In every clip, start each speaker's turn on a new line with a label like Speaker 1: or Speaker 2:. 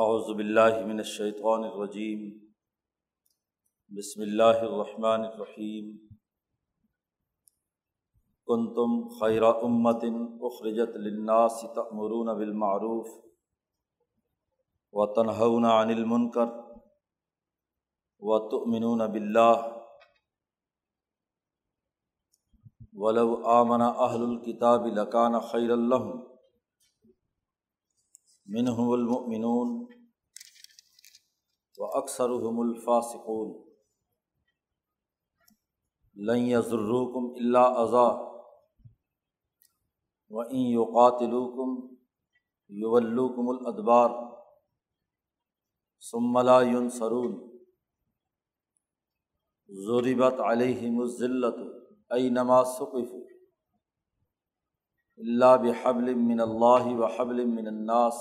Speaker 1: اعوذ باللہ من الشیطان الرجیم۔ بسم اللہ الرحمن الرحیم۔ کنتم خیر امت اخرجت للناس تأمرون بالمعروف وتنہون عن المنکر وتؤمنون باللہ۔ ولو آمن اہل الکتاب لکان خیر اللہم منہم المؤمنون و الفاسقون. لن يضروكم الا اذى وان يقاتلوكم يولوكم الادبار ثم لا ينصرون. ضربت عليهم الذلة اينما ثقفوا الا بحبل من الله وحبل من الناس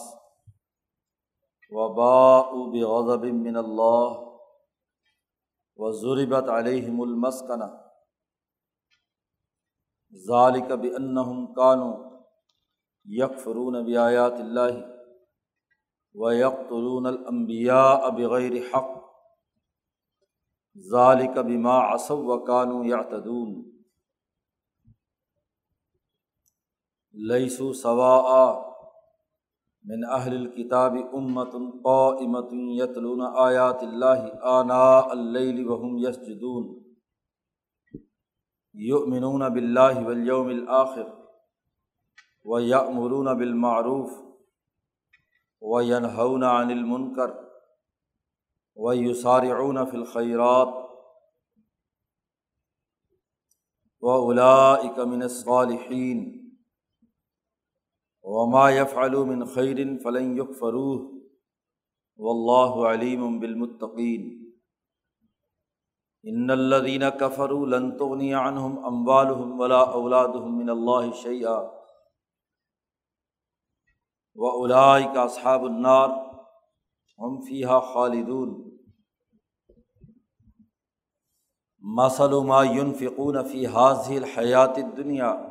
Speaker 1: وباء بغضب من اللہ و علیہم المسکنہ ذالک بأنہم کانوا یکفرون بیایات اللہ و یقتلون الانبیاء بغیر حق. ذالک بما عصوا و کانوا یعتدون لیسو سواء من اہل الکتاب امت قائمت یتلون آیات اللہ آناء اللیل وهم یسجدون یؤمنون باللہ والیوم الآخر ویأمرون بالمعروف وینہون عن المنکر ویسارعون فی الخیرات وأولئک من الصالحین وما يفعل من خير فلن يكفروه والله عليم بالمتقين ان الذين كفروا لن تغني عنهم اموالهم ولا اولادهم من الله شيئا واولئك اصحاب النار هم فيها خالدون مثل ما ينفقون في هذه الحياه الدنيا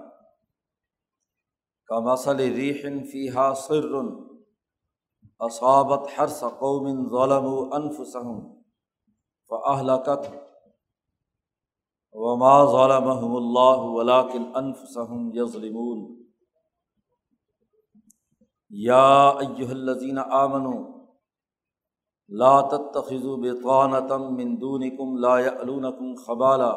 Speaker 1: کا مسل ریحن فیحا سر اصابت ہر قوم ظلم و انف سہم فہلکت وما ظلمهم اللہ ولاکن انف سہم یظلمون یا ایہا الذین آمنوا لا تتخذوا بطانة من دونکم لا یعلونکم خبالا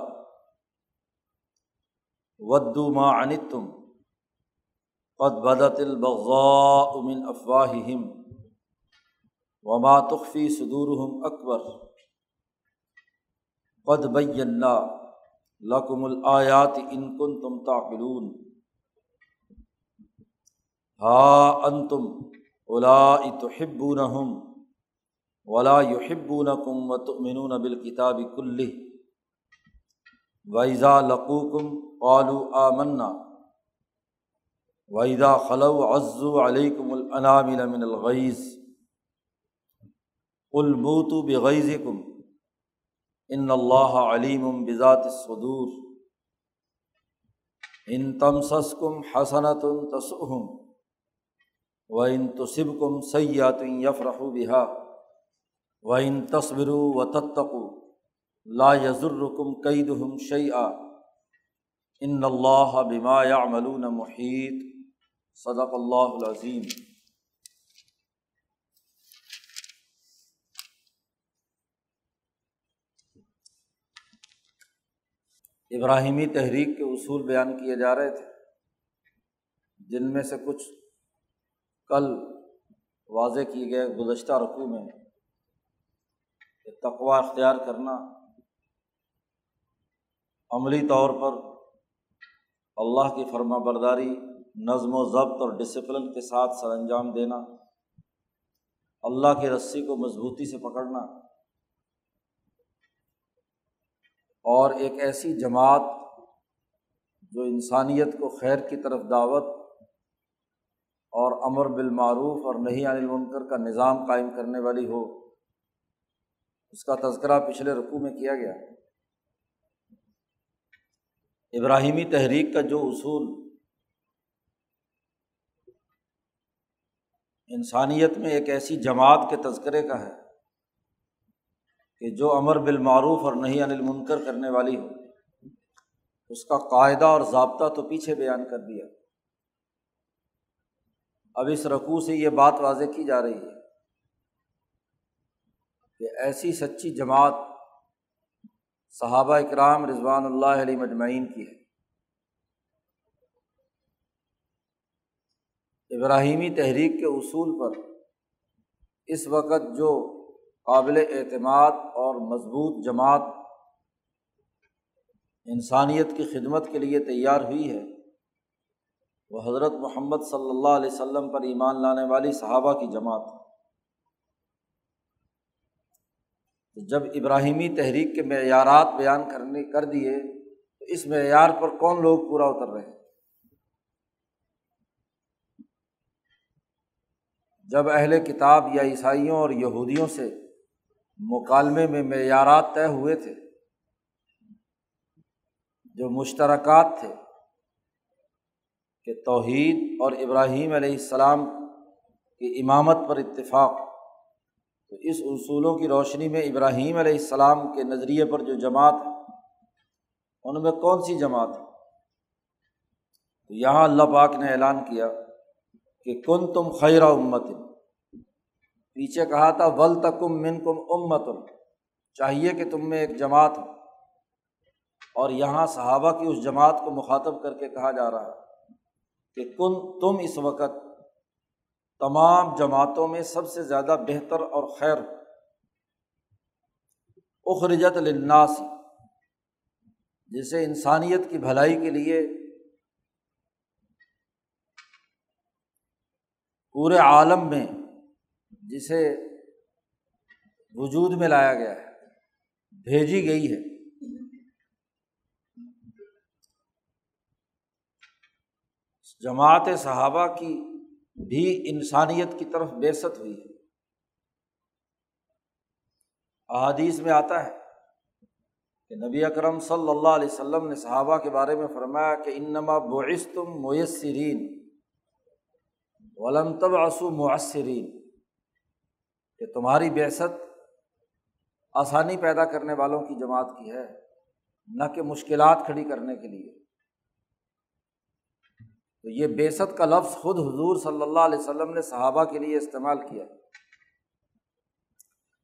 Speaker 1: ودوا ما عنتم قد بدت البغضاء من افواہہم وما تخفی صدورهم اکبر قد بینا لکم الآیات ان کنتم تعقلون ہا انتم اولائی تحبونہم ولا يحبونکم وتؤمنون بالکتاب کلہ وَإِذَا لَقُوكُمْ قَالُوا آمَنَّا وحیدہ خلو عزو علیکم العنامل من الغیز الموتو بغیز کم ان اللہ علیم بذات الصدور ان تمسس کم حسنت تسہم و ان تصب کم سیات یفرح بہا و ان تصبر و تتقو لا یزرکم قیدہم شیئا ان اللہ بما یعملون محیط صدق اللہ العظیم ابراہیمی تحریک کے اصول بیان کیے جا رہے تھے۔ جن میں سے کچھ کل واضح کیے گئے گزشتہ رقوع میں تقوا اختیار کرنا عملی طور پر اللہ کی فرما برداری نظم و ضبط اور ڈسپلن کے ساتھ سر انجام دینا، اللہ کی رسی کو مضبوطی سے پکڑنا، اور ایک ایسی جماعت جو انسانیت کو خیر کی طرف دعوت اور امر بالمعروف اور نہیں عن المنکر کا نظام قائم کرنے والی ہو، اس کا تذکرہ پچھلے رقوع میں کیا گیا۔ ابراہیمی تحریک کا جو اصول انسانیت میں ایک ایسی جماعت کے تذکرے کا ہے کہ جو امر بالمعروف اور نہیں انل منکر کرنے والی ہو، اس کا قاعدہ اور ضابطہ تو پیچھے بیان کر دیا۔ اب اس رقوع سے یہ بات واضح کی جا رہی ہے کہ ایسی سچی جماعت صحابہ اکرام رضوان اللہ علیہ مجمعین کی ہے۔ ابراہیمی تحریک کے اصول پر اس وقت جو قابل اعتماد اور مضبوط جماعت انسانیت کی خدمت کے لیے تیار ہوئی ہے، وہ حضرت محمد صلی اللہ علیہ وسلم پر ایمان لانے والی صحابہ کی جماعت جب ابراہیمی تحریک کے معیارات بیان کرنے کر دیے، تو اس معیار پر کون لوگ پورا اتر رہے؟ ہیں جب اہل کتاب یا عیسائیوں اور یہودیوں سے مکالمے میں معیارات طے ہوئے تھے، جو مشترکات تھے کہ توحید اور ابراہیم علیہ السلام کی امامت پر اتفاق، تو اس اصولوں کی روشنی میں ابراہیم علیہ السلام کے نظریے پر جو جماعت ہے، ان میں کون سی جماعت ہے؟ تو یہاں اللہ پاک نے اعلان کیا کہ کن تم خیر امت۔ پیچھے کہا تھا، ول تکم من کم امت۔ چاہیے کہ تم میں ایک جماعت ہو۔ اور یہاں صحابہ کی اس جماعت کو مخاطب کر کے کہا جا رہا ہے کہ کن تم اس وقت تمام جماعتوں میں سب سے زیادہ بہتر اور خیر اخرجت للناس، جسے انسانیت کی بھلائی کے لیے پورے عالم میں جسے وجود میں لایا گیا ہے، بھیجی گئی ہے۔ جماعت صحابہ کی بھی انسانیت کی طرف بےست ہوئی ہے۔ احادیث میں آتا ہے کہ نبی اکرم صلی اللہ علیہ وسلم نے صحابہ کے بارے میں فرمایا کہ انما بعث تم میسرین۔ ولم تب آسو مؤثرین کہ تمہاری بیست آسانی پیدا کرنے والوں کی جماعت کی ہے، نہ کہ مشکلات کھڑی کرنے کے لیے۔ تو یہ بیست کا لفظ خود حضور صلی اللہ علیہ وسلم نے صحابہ کے لیے استعمال کیا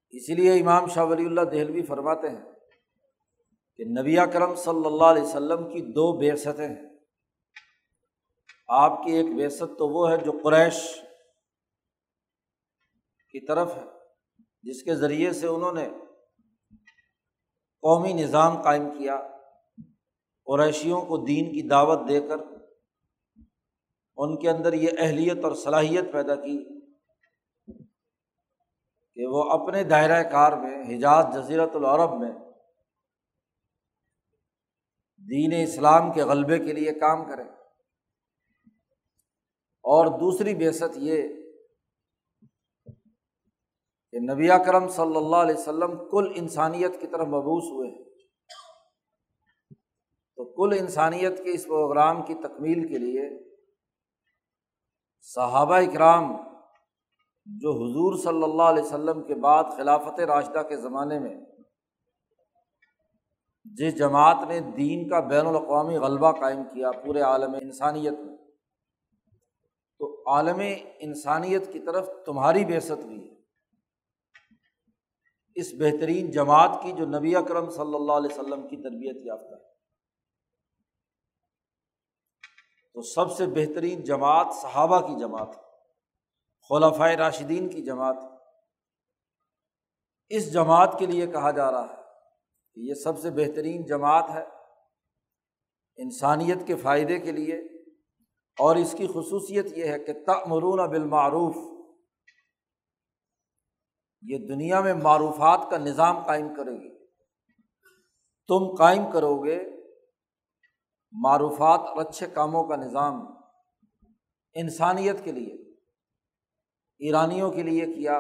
Speaker 1: اسی لیے امام شاہ ولی اللہ دہلوی فرماتے ہیں کہ نبی کرم صلی اللہ علیہ وسلم کی دو بیستیں ہیں۔ آپ کی ایک بیست تو وہ ہے جو قریش کی طرف ہے، جس کے ذریعے سے انہوں نے قومی نظام قائم کیا، قریشیوں کو دین کی دعوت دے کر ان کے اندر یہ اہلیت اور صلاحیت پیدا کی کہ وہ اپنے دائرۂ کار میں، حجاز جزیرت العرب میں دین اسلام کے غلبے کے لیے کام کریں۔ اور دوسری بیست یہ کہ نبی کرم صلی اللہ علیہ وسلم کل انسانیت کی طرف مبوس ہوئے ہیں۔ تو کل انسانیت کے اس پروگرام کی تکمیل کے لیے صحابہ اکرام جو حضور صلی اللہ علیہ وسلم کے بعد خلافت راشدہ کے زمانے میں جس جماعت نے دین کا بین الاقوامی غلبہ قائم کیا پورے عالم انسانیت میں عالم انسانیت کی طرف تمہاری بیست ہوئی ہے۔ اس بہترین جماعت کی جو نبی اکرم صلی اللہ علیہ وسلم کی تربیت یافتہ ہے۔ تو سب سے بہترین جماعت صحابہ کی جماعت خلافۂ راشدین کی جماعت اس جماعت کے لیے کہا جا رہا ہے کہ یہ سب سے بہترین جماعت ہے انسانیت کے فائدے کے لیے۔ اور اس کی خصوصیت یہ ہے کہ تمرون بالمعروف، یہ دنیا میں معروفات کا نظام قائم کرے گی تم قائم کرو گے معروفات اور اچھے کاموں کا نظام انسانیت کے لیے، ایرانیوں کے لیے کیا،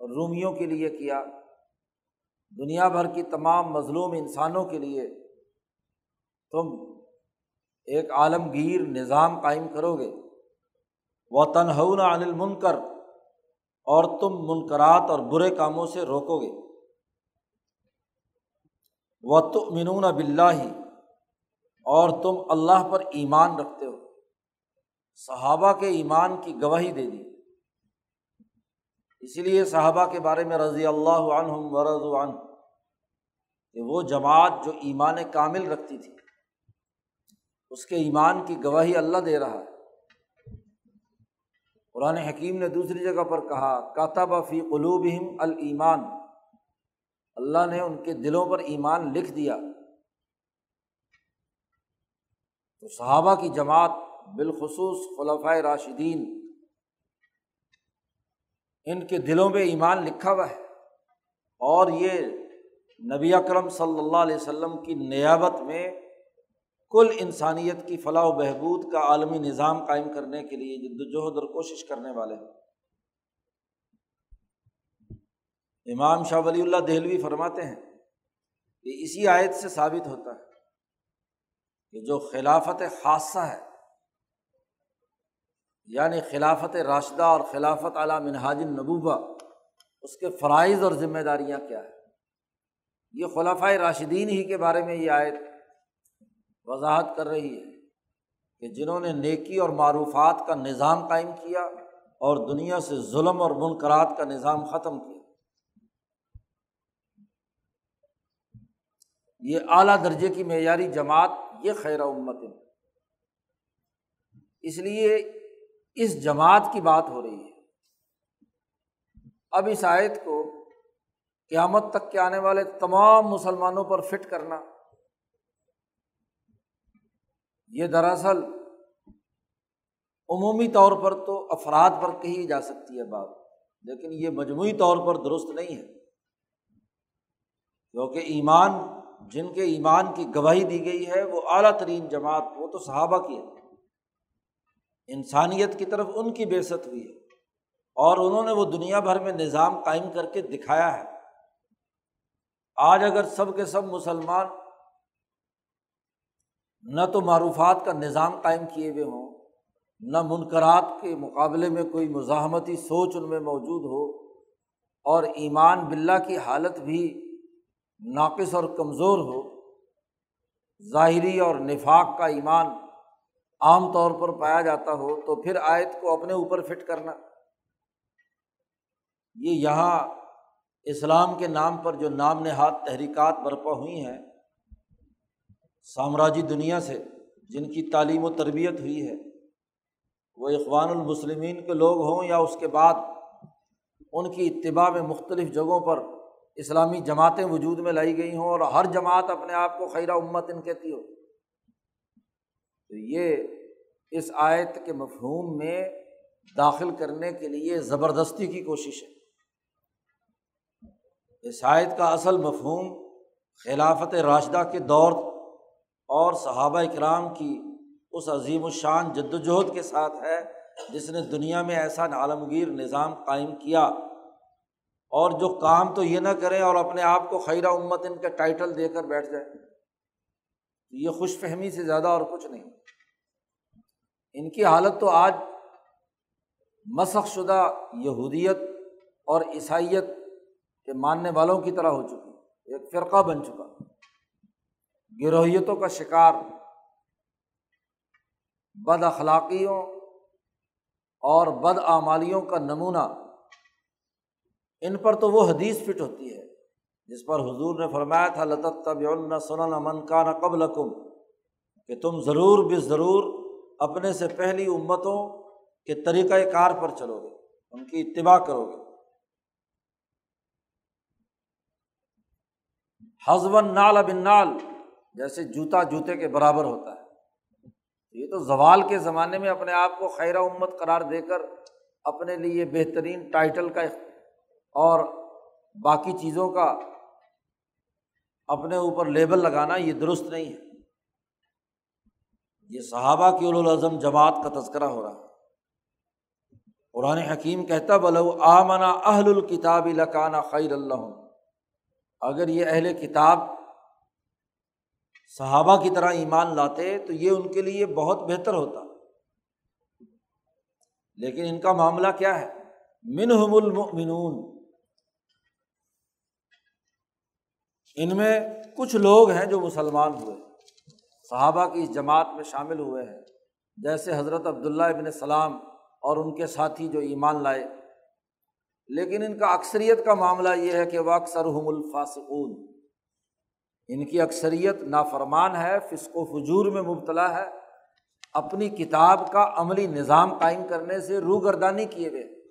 Speaker 1: رومیوں کے لیے کیا، دنیا بھر کی تمام مظلوم انسانوں کے لیے۔ تم ایک عالمگیر نظام قائم کرو گے۔ وہ تنہون عن المنکر اور تم منقرات اور برے کاموں سے روکو گے۔ و تو منون بلّہ اور تم اللہ پر ایمان رکھتے ہو۔ صحابہ کے ایمان کی گواہی دے دی۔ اسی لیے صحابہ کے بارے میں رضی اللہ عنہم ورض عنہ کہ وہ جماعت جو ایمان کامل رکھتی تھی اس کے ایمان کی گواہی اللہ دے رہا ہے۔ قرآن حکیم نے دوسری جگہ پر کہا، کاتب فی قلوبہم المان اللہ نے ان کے دلوں پر ایمان لکھ دیا۔ تو صحابہ کی جماعت بالخصوص خلفۂ راشدین، ان کے دلوں پہ ایمان لکھا ہوا ہے۔ اور یہ نبی اکرم صلی اللہ علیہ وسلم کی نیابت میں کل انسانیت کی فلاح و بہبود کا عالمی نظام قائم کرنے کے لیے جد وجہد اور کوشش کرنے والے ہیں۔ امام شاہ ولی اللہ دہلوی فرماتے ہیں کہ اسی آیت سے ثابت ہوتا ہے کہ جو خلافت خاصہ ہے یعنی خلافت راشدہ اور خلافت اعلیٰ منہاج النبوبہ اس کے فرائض اور ذمہ داریاں کیا ہے یہ خلافۂ راشدین ہی کے بارے میں یہ آیت وضاحت کر رہی ہے کہ جنہوں نے نیکی اور معروفات کا نظام قائم کیا اور دنیا سے ظلم اور منقرات کا نظام ختم کیا۔ یہ اعلیٰ درجے کی معیاری جماعت یہ خیر امت اس لیے اس جماعت کی بات ہو رہی ہے۔ اب اس آیت کو قیامت تک کے آنے والے تمام مسلمانوں پر فٹ کرنا یہ دراصل عمومی طور پر تو افراد پر کہی جا سکتی ہے بات، لیکن یہ مجموعی طور پر درست نہیں ہے۔ کیونکہ ایمان، جن کے ایمان کی گواہی دی گئی ہے، وہ اعلیٰ ترین جماعت، وہ تو صحابہ کی ہے۔ انسانیت کی طرف ان کی بےست ہوئی ہے۔ اور انہوں نے وہ دنیا بھر میں نظام قائم کر کے دکھایا ہے۔ آج اگر سب کے سب مسلمان نہ تو معروفات کا نظام قائم کیے ہوئے ہوں، نہ منقرات کے مقابلے میں کوئی مزاحمتی سوچ ان میں موجود ہو، اور ایمان بلّہ کی حالت بھی ناقص اور کمزور ہو۔ ظاہری اور نفاق کا ایمان عام طور پر پایا جاتا ہو تو پھر آیت کو اپنے اوپر فٹ کرنا۔ یہ یہاں اسلام کے نام پر جو نام نہاد تحریکات برپا ہوئی ہیں سامراجی دنیا سے جن کی تعلیم و تربیت ہوئی ہے، وہ اخوان المسلمین کے لوگ ہوں یا اس کے بعد ان کی اتباع میں مختلف جگہوں پر اسلامی جماعتیں وجود میں لائی گئی ہوں اور ہر جماعت اپنے آپ کو خیرہ امت ان کہتی ہو۔ تو یہ اس آیت کے مفہوم میں داخل کرنے کے لیے زبردستی کی کوشش ہے۔ اس آیت کا اصل مفہوم خلافت راشدہ کے دور اور صحابہ اکرام کی اس عظیم الشان جد وجہد کے ساتھ ہے، جس نے دنیا میں ایسا عالمگیر نظام قائم کیا۔ اور جو کام تو یہ نہ کریں اور اپنے آپ کو خیرہ امت ان کا ٹائٹل دے کر بیٹھ جائے یہ خوش فہمی سے زیادہ اور کچھ نہیں۔ ان کی حالت تو آج مسخ شدہ یہودیت اور عیسائیت کے ماننے والوں کی طرح ہو چکی، ایک فرقہ بن چکا۔ گروہیتوں کا شکار، بد اخلاقیوں اور بد آمالیوں کا نمونہ۔ ان پر تو وہ حدیث فٹ ہوتی ہے، جس پر حضور نے فرمایا تھا لطت طب سنن من کا نہ قبل کم کہ تم ضرور بے ضرور اپنے سے پہلی امتوں کے طریقۂ کار پر چلو گے، ان کی اتباع کرو گے۔ حزب نال بن نال جیسے جوتا جوتے کے برابر ہوتا ہے۔ یہ تو زوال کے زمانے میں اپنے آپ کو خیر امت قرار دے کر اپنے لیے بہترین ٹائٹل کا اور باقی چیزوں کا اپنے اوپر لیبل لگانا یہ درست نہیں ہے۔ یہ صحابہ کی الاظم جماعت کا تذکرہ ہو رہا ہے۔ قرآن حکیم کہتا بلو آمنا اہل الکتاب لکانہ خیر اللہ اگر یہ اہل کتاب صحابہ کی طرح ایمان لاتے تو یہ ان کے لیے بہت بہتر ہوتا۔ لیکن ان کا معاملہ کیا ہے؟ منہم المؤمنون۔ ان میں کچھ لوگ ہیں جو مسلمان ہوئے۔ صحابہ کی اس جماعت میں شامل ہوئے ہیں۔ جیسے حضرت عبداللہ ابن سلام اور ان کے ساتھی جو ایمان لائے۔ لیکن ان کا اکثریت کا معاملہ یہ ہے کہ وہ اکثر ہم الفاصقون ان کی اکثریت نافرمان ہے، فسق و فجور میں مبتلا ہے۔ اپنی کتاب کا عملی نظام قائم کرنے سے روگردانی کیے ہوئے۔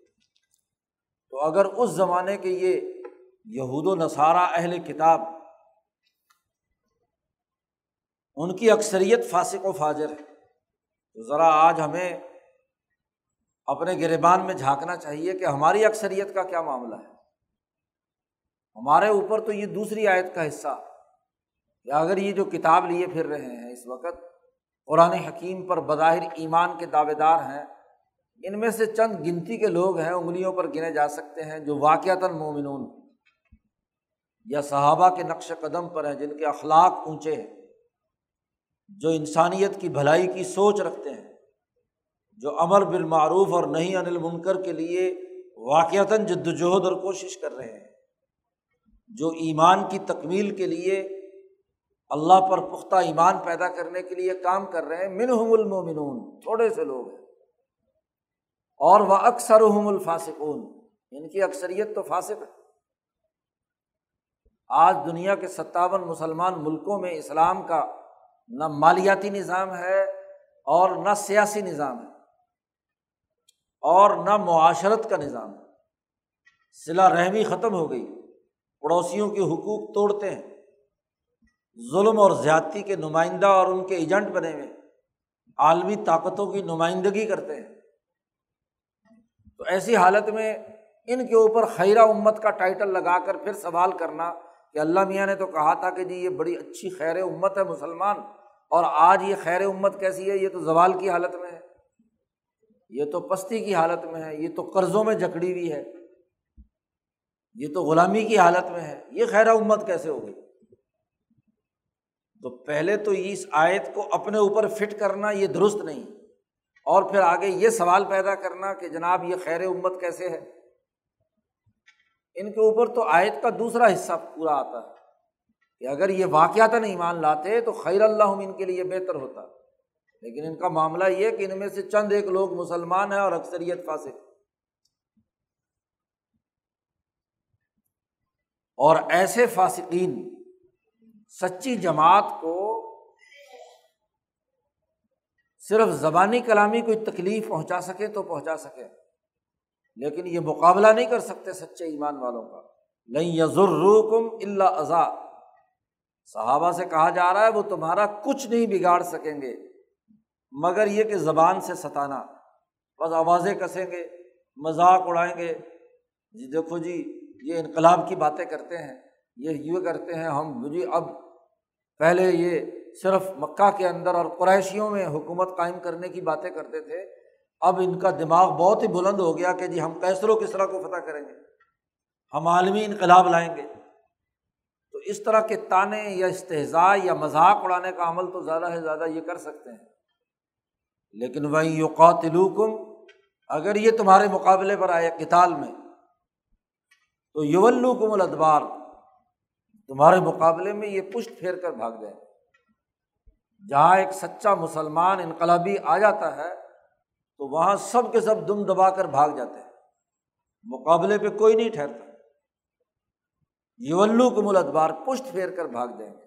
Speaker 1: تو اگر اس زمانے کے یہ یہود و نصارہ اہل کتاب ان کی اکثریت فاسق و فاجر ہے، تو ذرا آج ہمیں اپنے گربان میں جھانکنا چاہیے کہ ہماری اکثریت کا کیا معاملہ ہے۔ ہمارے اوپر تو یہ دوسری آیت کا حصہ کہ اگر یہ جو کتاب لیے پھر رہے ہیں اس وقت، قرآن حکیم پر بظاہر ایمان کے دعوے دار ہیں، ان میں سے چند گنتی کے لوگ ہیں، انگلیوں پر گنے جا سکتے ہیں، جو واقعتاً مومنون یا صحابہ کے نقش قدم پر ہیں، جن کے اخلاق اونچے ہیں، جو انسانیت کی بھلائی کی سوچ رکھتے ہیں، جو امر بالمعروف اور نہیں انل منکر کے لیے واقعتاً جد وجہد اور کوشش کر رہے ہیں، جو ایمان کی تکمیل کے لیے اللہ پر پختہ ایمان پیدا کرنے کے لیے کام کر رہے ہیں۔ منہم المومنون، تھوڑے سے لوگ ہیں۔ اور وہ اکثر الفاسقون، ان کی اکثریت تو فاسق ہے آج دنیا کے ستاون مسلمان ملکوں میں اسلام کا نہ مالیاتی نظام ہے اور نہ سیاسی نظام ہے اور نہ معاشرت کا نظام ہے۔ صلا رحمی ختم ہو گئی۔ پڑوسیوں کے حقوق توڑتے ہیں۔ ظلم اور زیادتی کے نمائندہ اور ان کے ایجنٹ بنے ہوئے عالمی طاقتوں کی نمائندگی کرتے ہیں۔ تو ایسی حالت میں ان کے اوپر خیرہ امت کا ٹائٹل لگا کر پھر سوال کرنا کہ اللہ میاں نے تو کہا تھا کہ جی یہ بڑی اچھی خیر امت ہے مسلمان، اور آج یہ خیر امت کیسی ہے؟ یہ تو زوال کی حالت میں ہے۔ یہ تو پستی کی حالت میں ہے، یہ تو قرضوں میں جکڑی ہوئی ہے۔ یہ تو غلامی کی حالت میں ہے۔ یہ خیر امت کیسے ہوگی تو پہلے تو اس آیت کو اپنے اوپر فٹ کرنا یہ درست نہیں، اور پھر آگے یہ سوال پیدا کرنا کہ جناب یہ خیر امت کیسے ہے؟ ان کے اوپر تو آیت کا دوسرا حصہ پورا آتا ہے کہ اگر یہ واقعات ایمان لاتے تو خیر اللہ ان کے لیے بہتر ہوتا۔ لیکن ان کا معاملہ یہ کہ ان میں سے چند ایک لوگ مسلمان ہیں اور اکثریت فاسق۔ اور ایسے فاسقین سچی جماعت کو صرف زبانی کلامی کوئی تکلیف پہنچا سکے تو پہنچا سکے۔ لیکن یہ مقابلہ نہیں کر سکتے سچے ایمان والوں کا۔ نہیں یزر کم اللہ ازا صحابہ سے کہا جا رہا ہے وہ تمہارا کچھ نہیں بگاڑ سکیں گے، مگر یہ کہ زبان سے ستانا۔ بس آوازیں کسیں گے، مذاق اڑائیں گے۔ جی دیکھو جی یہ انقلاب کی باتیں کرتے ہیں۔ یہ یوں کرتے ہیں ہم۔ جی اب پہلے یہ صرف مکہ کے اندر اور قریشیوں میں حکومت قائم کرنے کی باتیں کرتے تھے، اب ان کا دماغ بہت ہی بلند ہو گیا کہ جی ہم کیسر و کسرا کو فتح کریں گے، ہم عالمی انقلاب لائیں گے۔ تو اس طرح کے تانے یا استحضاء یا مذاق اڑانے کا عمل تو زیادہ سے زیادہ یہ کر سکتے ہیں۔ لیکن وہیں یوقاتلوکم اگر یہ تمہارے مقابلے پر آئے کتال میں، تو یولوکم الادبار تمہارے مقابلے میں یہ پشت پھیر کر بھاگ جائے جہاں ایک سچا مسلمان انقلابی آ جاتا ہے، تو وہاں سب کے سب دم دبا کر بھاگ جاتے ہیں۔ مقابلے پہ کوئی نہیں ٹھہرتا۔ یولو کو ملتبار پشت پھیر کر بھاگ جائیں گے۔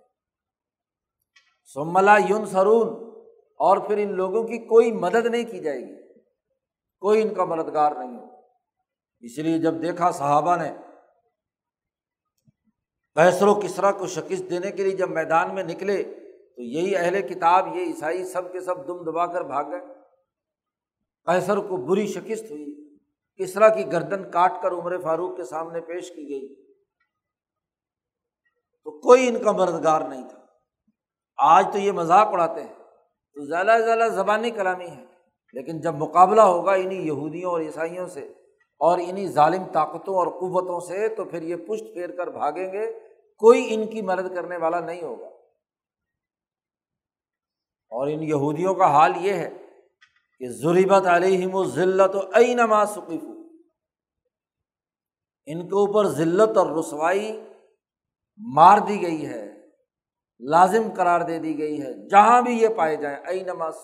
Speaker 1: سملا یون سرون اور پھر ان لوگوں کی کوئی مدد نہیں کی جائے گی۔ کوئی ان کا مددگار نہیں ہو۔ اس لیے جب دیکھا صحابہ نے کیسر و کسرا کو شکست دینے کے لیے جب میدان میں نکلے، تو یہی اہل کتاب یہ عیسائی سب کے سب دم دبا کر بھاگ گئے۔ کیسر کو بری شکست ہوئی، کسرا کی گردن کاٹ کر عمر فاروق کے سامنے پیش کی گئی۔ تو کوئی ان کا مددگار نہیں تھا۔ آج تو یہ مذاق اڑاتے ہیں۔ تو زیادہ سے زیادہ زبانی کلامی ہے۔ لیکن جب مقابلہ ہوگا انہیں یہودیوں اور عیسائیوں سے اور انہیں ظالم طاقتوں اور قوتوں سے تو پھر یہ پشت پھیر کر بھاگیں گے، کوئی ان کی مدد کرنے والا نہیں ہوگا۔ اور ان یہودیوں کا حال یہ ہے کہ ضریبت علیہم و ذلت و عین سقیف ان کے اوپر ذلت اور رسوائی مار دی گئی ہے، لازم قرار دے دی گئی ہے، جہاں بھی یہ پائے جائیں ائی نماز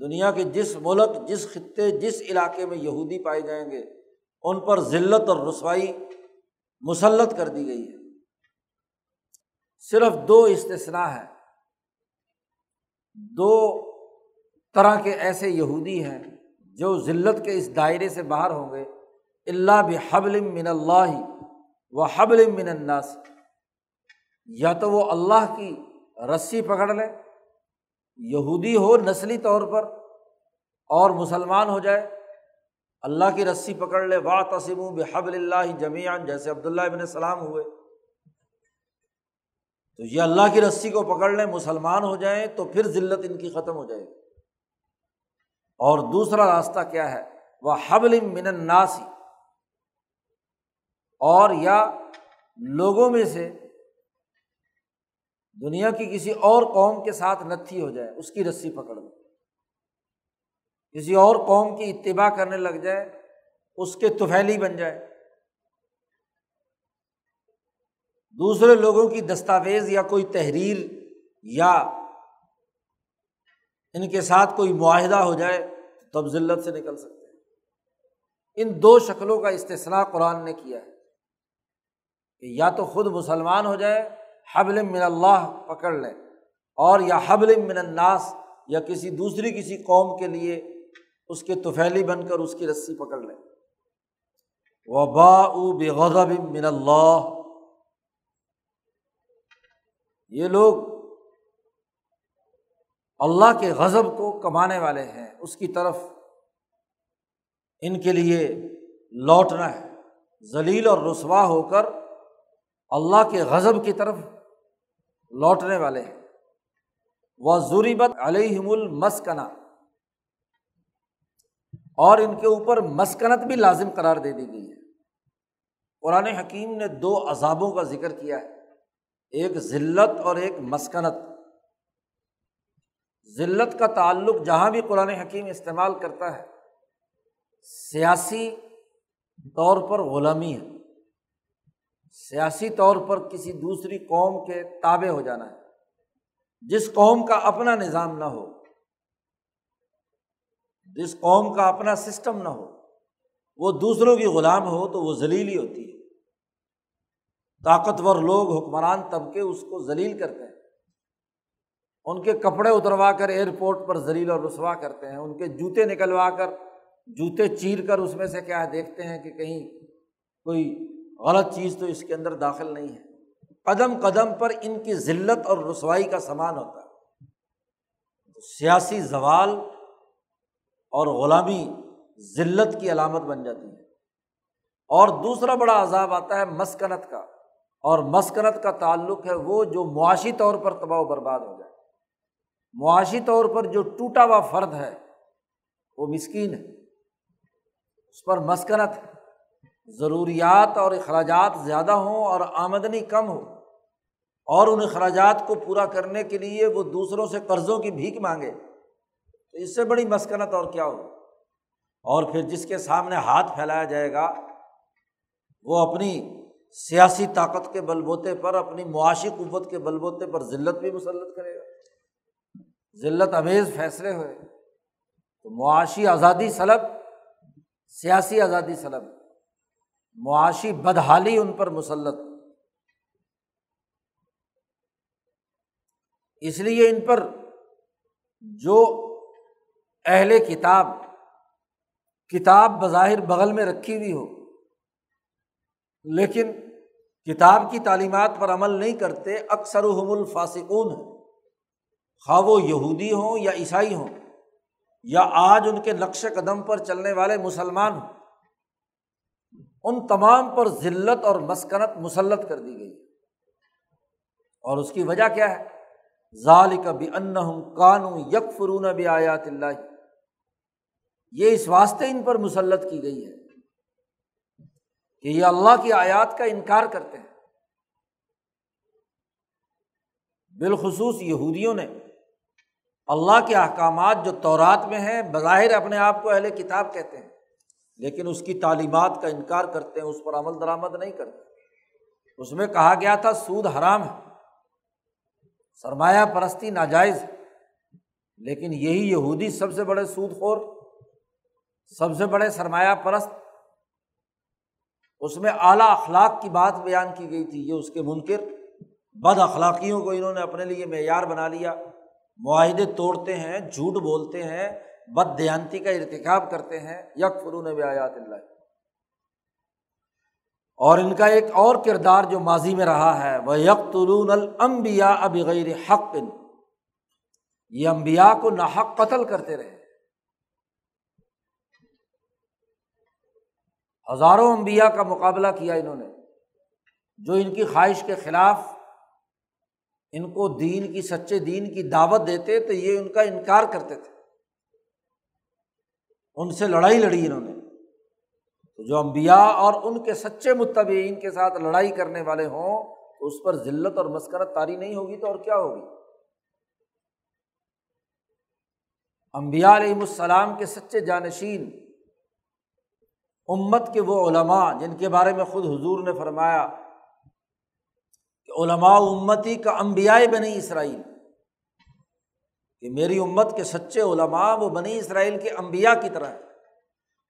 Speaker 1: دنیا کے جس ملک، جس خطے، جس علاقے میں یہودی پائے جائیں گے، ان پر ذلت اور رسوائی مسلط کر دی گئی ہے۔ صرف دو استثنا ہے دو طرح کے ایسے یہودی ہیں جو ذلت کے اس دائرے سے باہر ہوں گے۔ اللہ بحبل من اللہ و حبل من الناس۔ یا تو وہ اللہ کی رسی پکڑ لے یہودی ہو، نسلی طور پر اور مسلمان ہو جائے، اللہ کی رسی پکڑ لے وا تسم بحبل اللہ جمیان جیسے عبداللہ ابن السلام ہوئے۔ تو یہ اللہ کی رسی کو پکڑ لیں، مسلمان ہو جائیں تو پھر ذلت ان کی ختم ہو جائے گی۔ اور دوسرا راستہ کیا ہے؟ وہ حبل من الناسی اور یا لوگوں میں سے دنیا کی کسی اور قوم کے ساتھ نتھی ہو جائے، اس کی رسی پکڑ لو۔ کسی اور قوم کی اتباع کرنے لگ جائے، اس کے توفیلی بن جائے۔ دوسرے لوگوں کی دستاویز یا کوئی تحریر یا ان کے ساتھ کوئی معاہدہ ہو جائے تو تب ذلت سے نکل سکتے ہیں۔ ان دو شکلوں کا استثنا قرآن نے کیا ہے کہ یا تو خود مسلمان ہو جائے حبل من اللہ پکڑ لے اور یا حبل من الناس یا کسی دوسری کسی قوم کے لیے اس کے توفیلی بن کر اس کی رسی پکڑ لے وبا بے من اللہ۔ یہ لوگ اللہ کے غضب کو کمانے والے ہیں، اس کی طرف ان کے لیے لوٹنا ہے۔ ذلیل اور رسوا ہو کر اللہ کے غضب کی طرف لوٹنے والے ہیں۔ وہ ضریبت علیہم المسکنہ اور ان کے اوپر مسکنت بھی لازم قرار دے دی گئی ہے۔ قرآن حکیم نے دو عذابوں کا ذکر کیا ہے۔ ایک ذلت اور ایک مسکنت۔ ذلت کا تعلق جہاں بھی قرآن حکیم استعمال کرتا ہے، سیاسی طور پر غلامی ہے۔ سیاسی طور پر کسی دوسری قوم کے تابع ہو جانا ہے۔ جس قوم کا اپنا نظام نہ ہو، جس قوم کا اپنا سسٹم نہ ہو، وہ دوسروں کی غلام ہو تو وہ ذلیل ہی ہوتی ہے۔ طاقتور لوگ، حکمران طبقے اس کو ذلیل کرتے ہیں۔ ان کے کپڑے اتروا کر ایئرپورٹ پر ذلیل اور رسوا کرتے ہیں۔ ان کے جوتے نکلوا کر، جوتے چیر کر اس میں سے کیا دیکھتے ہیں کہ کہیں کوئی غلط چیز تو اس کے اندر داخل نہیں ہے۔ قدم قدم پر ان کی ذلت اور رسوائی کا سامان ہوتا ہے۔ سیاسی زوال اور غلامی ذلت کی علامت بن جاتی ہے۔ اور دوسرا بڑا عذاب آتا ہے مسکنت کا۔ اور مسکنت کا تعلق ہے وہ جو معاشی طور پر تباہ و برباد ہو جائے۔ معاشی طور پر جو ٹوٹا ہوا فرد ہے وہ مسکین ہے۔ اس پر مسکنت ہے۔ ضروریات اور اخراجات زیادہ ہوں اور آمدنی کم ہو اور ان اخراجات کو پورا کرنے کے لیے وہ دوسروں سے قرضوں کی بھیک مانگے، تو اس سے بڑی مسکنت اور کیا ہو اور پھر جس کے سامنے ہاتھ پھیلایا جائے گا، وہ اپنی سیاسی طاقت کے بل بوتے پر، اپنی معاشی قوت کے بل بوتے پر ذلت بھی مسلط کرے گا۔ ذلت امیز فیصلے ہوئے۔ تو معاشی آزادی سلب، سیاسی آزادی سلب۔ معاشی بدحالی ان پر مسلط۔ اس لیے ان پر جو اہل کتاب کتاب بظاہر بغل میں رکھی ہوئی ہو، لیکن کتاب کی تعلیمات پر عمل نہیں کرتے اکثر حم الفاسقون ہیں۔ خواہ وہ یہودی ہوں یا عیسائی ہوں، یا آج ان کے نقش قدم پر چلنے والے مسلمان ہوں۔ ان تمام پر ذلت اور مسکنت مسلط کر دی گئی اور اس کی وجہ کیا ہے؟ ظال کبھی ان کانو یک فرون بھی آیات اللہ۔ یہ اس واسطے ان پر مسلط کی گئی ہے کہ یہ اللہ کی آیات کا انکار کرتے ہیں۔ بالخصوص یہودیوں نے اللہ کے احکامات جو تورات میں ہیں، بظاہر اپنے آپ کو اہل کتاب کہتے ہیں۔ لیکن اس کی تعلیمات کا انکار کرتے ہیں، اس پر عمل درآمد نہیں کرتے۔ اس میں کہا گیا تھا، سود حرام ہے۔ سرمایہ پرستی ناجائز لیکن یہی یہودی سب سے بڑے سود خور، سب سے بڑے سرمایہ پرست۔ اس میں اعلیٰ اخلاق کی بات بیان کی گئی تھی، یہ اس کے منکر۔ بد اخلاقیوں کو انہوں نے اپنے لیے معیار بنا لیا۔ معاہدے توڑتے ہیں، جھوٹ بولتے ہیں۔ بد دیانتی کا ارتکاب کرتے ہیں یک فرون بیات اللہ۔ اور ان کا ایک اور کردار جو ماضی میں رہا ہے وہ یکتلون المبیا اب غیر حق۔ یہ امبیا کو ناحق قتل کرتے رہے۔ ہزاروں امبیا کا مقابلہ کیا انہوں نے، جو ان کی خواہش کے خلاف ان کو دین کی، سچے دین کی دعوت دیتے تو یہ ان کا انکار کرتے تھے۔ ان سے لڑائی لڑی انہوں نے۔ تو جو امبیا اور ان کے سچے متبین کے ساتھ لڑائی کرنے والے ہوں، تو اس پر ذلت اور مسکرت تاری نہیں ہوگی تو اور کیا ہوگی؟ امبیا علیہم السلام کے سچے جانشین، امت کے وہ علماء جن کے بارے میں خود حضور نے فرمایا کہ علماء امتی کا امبیا بنی اسرائیل۔ کہ میری امت کے سچے علماء وہ بنی اسرائیل کے امبیا کی طرح ہے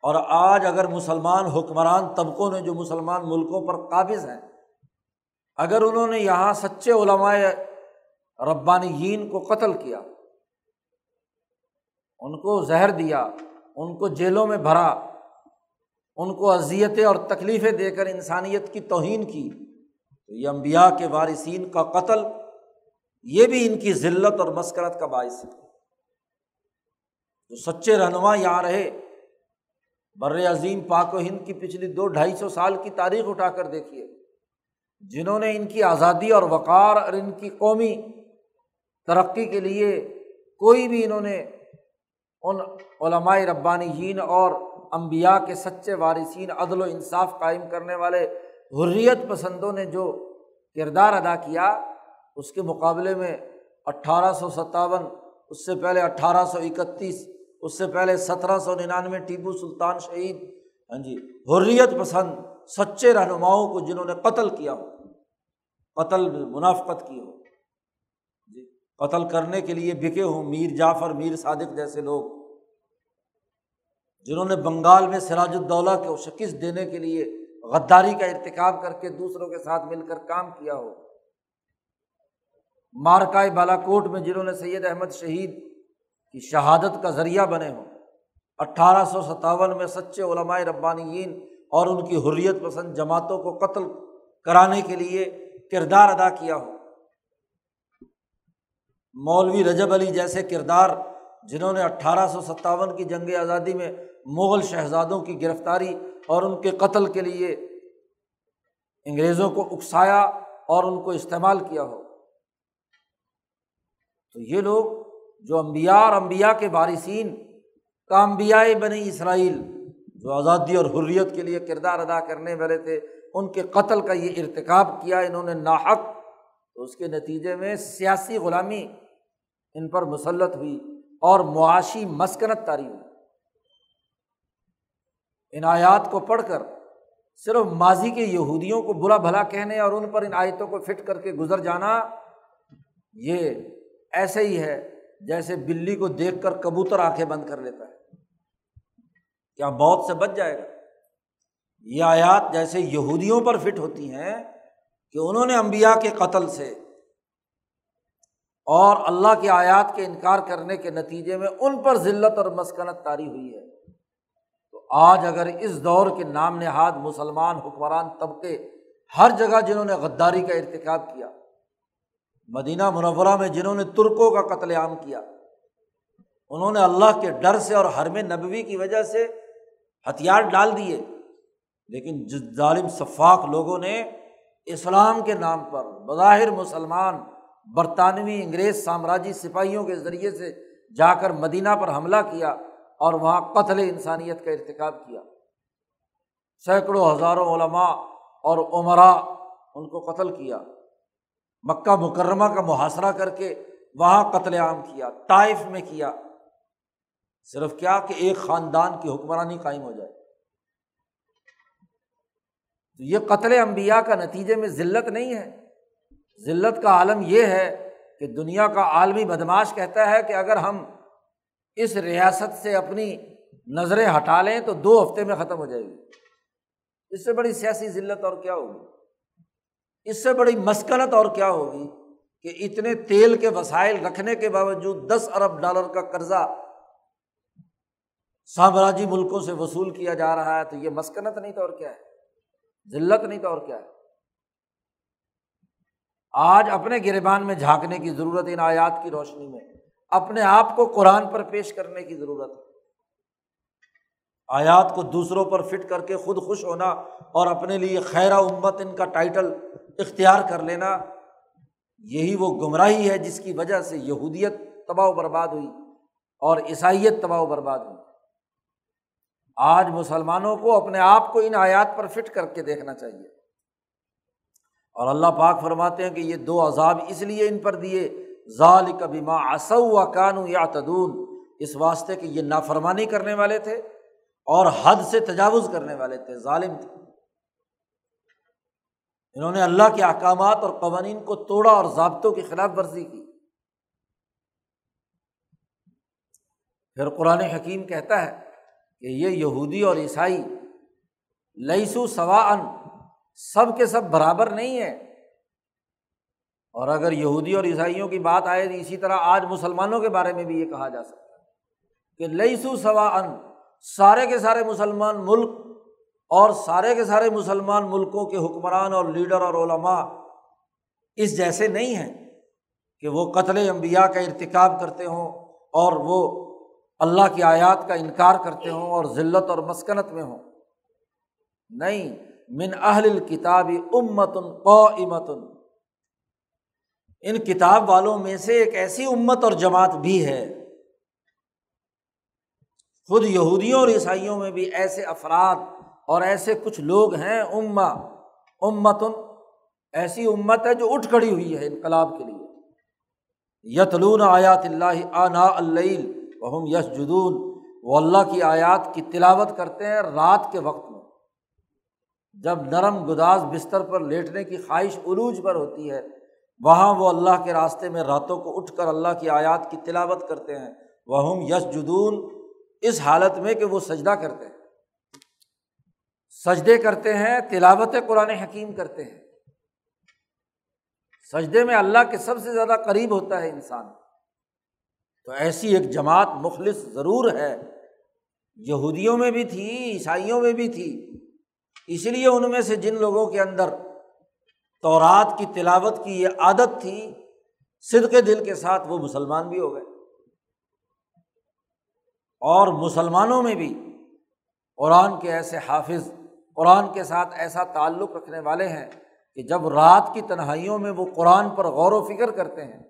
Speaker 1: اور آج اگر مسلمان حکمران طبقوں نے جو مسلمان ملکوں پر قابض ہیں، اگر انہوں نے یہاں سچے علماء ربانیین کو قتل کیا، ان کو زہر دیا، ان کو جیلوں میں بھرا، ان کو اذیتیں اور تکلیفیں دے کر انسانیت کی توہین کی، تو یہ امبیا کے وارثین کا قتل یہ بھی ان کی ذلت اور مسکرت کا باعث ہے۔ جو سچے رہنما یہاں رہے، بر عظیم پاک و ہند کی پچھلی دو ڈھائی سو سال کی تاریخ اٹھا کر دیکھیے، جنہوں نے ان کی آزادی اور وقار اور ان کی قومی ترقی کے لیے کوئی بھی انہوں نے ان علماء ربانی اور امبیا کے سچے وارثین عدل و انصاف قائم کرنے والے حریت پسندوں نے جو کردار ادا کیا اس کے مقابلے میں اٹھارہ سو ستاون، اس سے پہلے اٹھارہ سو اکتیس، اس سے پہلے سترہ سو ننانوے ٹیپو سلطان شہید۔ ہاں جی حریت پسند سچے رہنماؤں کو جنہوں نے قتل کیا ہو، قتل منافقت کی ہو۔ جی قتل کرنے کے لیے بکے ہوں میر جعفر، میر صادق جیسے لوگ۔ جنہوں نے بنگال میں سراج الدولہ کو شکست دینے کے لیے غداری کا ارتکاب کر کے دوسروں کے ساتھ مل کر کام کیا ہو۔ مارکائے بالا کوٹ میں جنہوں نے سید احمد شہید کی شہادت کا ذریعہ بنے ہوں، اٹھارہ سو ستاون میں سچے علماء ربانیین اور ان کی حریت پسند جماعتوں کو قتل کرانے کے لیے کردار ادا کیا ہو مولوی رجب علی جیسے کردار جنہوں نے اٹھارہ سو ستاون کی جنگ آزادی میں مغل شہزادوں کی گرفتاری اور ان کے قتل کے لیے انگریزوں کو اکسایا اور ان کو استعمال کیا ہو۔ تو یہ لوگ جو امبیا اور امبیا کے بارثین کا امبیا بنی اسرائیل جو آزادی اور حریت کے لیے کردار ادا کرنے والے تھے، ان کے قتل کا یہ ارتکاب کیا، انہوں نے ناحق، تو اس کے نتیجے میں سیاسی غلامی ان پر مسلط ہوئی اور معاشی مسکنت تاری ہوئی۔ ان آیات کو پڑھ کر صرف ماضی کے یہودیوں کو برا بھلا کہنے اور ان پر ان آیتوں کو فٹ کر کے گزر جانا، یہ ایسے ہی ہے جیسے بلی کو دیکھ کر کبوتر آنکھیں بند کر لیتا ہے۔ کیا بہت سے بچ جائے گا؟ یہ آیات جیسے یہودیوں پر فٹ ہوتی ہیں کہ انہوں نے امبیا کے قتل سے اور اللہ کے آیات کے انکار کرنے کے نتیجے میں ان پر ذلت اور مسکنت تاری ہوئی ہے۔ تو آج اگر اس دور کے نام نہاد مسلمان حکمران طبقے ہر جگہ جنہوں نے غداری کا ارتکاب کیا مدینہ منورہ میں جنہوں نے ترکوں کا قتل عام کیا، انہوں نے اللہ کے ڈر سے اور حرم نبوی کی وجہ سے ہتھیار ڈال دیے۔ لیکن جس ظالم شفاق لوگوں نے اسلام کے نام پر بظاہر مسلمان، برطانوی انگریز سامراجی سپاہیوں کے ذریعے سے جا کر مدینہ پر حملہ کیا اور وہاں قتل انسانیت کا ارتکاب کیا۔ سینکڑوں ہزاروں علماء اور عمرا ان کو قتل کیا۔ مکہ مکرمہ کا محاصرہ کر کے وہاں قتل عام کیا، طائف میں کیا۔ صرف کیا کہ ایک خاندان کی حکمرانی قائم ہو جائے۔ تو یہ قتل امبیا کا نتیجے میں ذلت نہیں ہے۔ ذلت کا عالم یہ ہے کہ دنیا کا عالمی بدماش کہتا ہے کہ اگر ہم اس ریاست سے اپنی نظریں ہٹا لیں تو دو ہفتے میں ختم ہو جائے گی۔ اس سے بڑی سیاسی ذلت اور کیا ہوگی؟ اس سے بڑی مسکنت اور کیا ہوگی کہ اتنے تیل کے وسائل رکھنے کے باوجود دس ارب ڈالر کا قرضہ سامراجی ملکوں سے وصول کیا جا رہا ہے تو یہ مسکنت نہیں تو اور کیا ہے؟ ذلت نہیں تو اور کیا ہے؟ آج اپنے گربان میں جھانکنے کی ضرورت ان آیات کی روشنی میں، اپنے آپ کو قرآن پر پیش کرنے کی ضرورت ہے۔ آیات کو دوسروں پر فٹ کر کے خود خوش ہونا اور اپنے لیے خیر امت ان کا ٹائٹل اختیار کر لینا، یہی وہ گمراہی ہے جس کی وجہ سے یہودیت تباہ و برباد ہوئی اور عیسائیت تباہ و برباد ہوئی۔ آج مسلمانوں کو اپنے آپ کو ان آیات پر فٹ کر کے دیکھنا چاہیے۔ اور اللہ پاک فرماتے ہیں کہ یہ دو عذاب اس لیے ان پر دیے ظال کبھی ماں اصو کانو یا تدون اس واسطے کہ یہ نافرمانی کرنے والے تھے۔ اور حد سے تجاوز کرنے والے تھے، ظالم تھے۔ انہوں نے اللہ کے احکامات اور قوانین کو توڑا اور ضابطوں کی خلاف ورزی کی۔ پھر قرآن حکیم کہتا ہے کہ یہ یہودی اور عیسائی لئیسو سوا ان سب کے سب برابر نہیں ہے اور اگر یہودی اور عیسائیوں کی بات آئے تو اسی طرح آج مسلمانوں کے بارے میں بھی یہ کہا جا سکتا ہے کہ لئیسو سوا ان سارے کے سارے مسلمان ملک اور سارے کے سارے مسلمان ملکوں کے حکمران اور لیڈر اور علماء اس جیسے نہیں ہیں کہ وہ قتل امبیا کا ارتکاب کرتے ہوں اور وہ اللہ کی آیات کا انکار کرتے ہوں اور ذلت اور مسکنت میں ہوں۔ نہیں، من اہل کتابی امتن قو امتن ان کتاب والوں میں سے ایک ایسی امت اور جماعت بھی ہے خود یہودیوں اور عیسائیوں میں بھی ایسے افراد اور ایسے کچھ لوگ ہیں اما امتن، ایسی امت ہے جو اٹھ کھڑی ہوئی ہے انقلاب کے لیے۔ یتلون آیات اللہ آنا وہم یس جدون وہ اللہ کی آیات کی تلاوت کرتے ہیں رات کے وقت میں۔ جب نرم گداز بستر پر لیٹنے کی خواہش عروج پر ہوتی ہے، وہاں وہ اللہ کے راستے میں راتوں کو اٹھ کر اللہ کی آیات کی تلاوت کرتے ہیں۔ وہ یس جدون اس حالت میں کہ وہ سجدہ کرتے ہیں۔ سجدے کرتے ہیں، تلاوت قرآن حکیم کرتے ہیں۔ سجدے میں اللہ کے سب سے زیادہ قریب ہوتا ہے انسان۔ تو ایسی ایک جماعت مخلص ضرور ہے۔ یہودیوں میں بھی تھی، عیسائیوں میں بھی تھی۔ اس لیے ان میں سے جن لوگوں کے اندر تورات کی تلاوت کی یہ عادت تھی صدق دل کے ساتھ وہ مسلمان بھی ہو گئے۔ اور مسلمانوں میں بھی قرآن کے ایسے حافظ، قرآن کے ساتھ ایسا تعلق رکھنے والے ہیں کہ جب رات کی تنہائیوں میں وہ قرآن پر غور و فکر کرتے ہیں،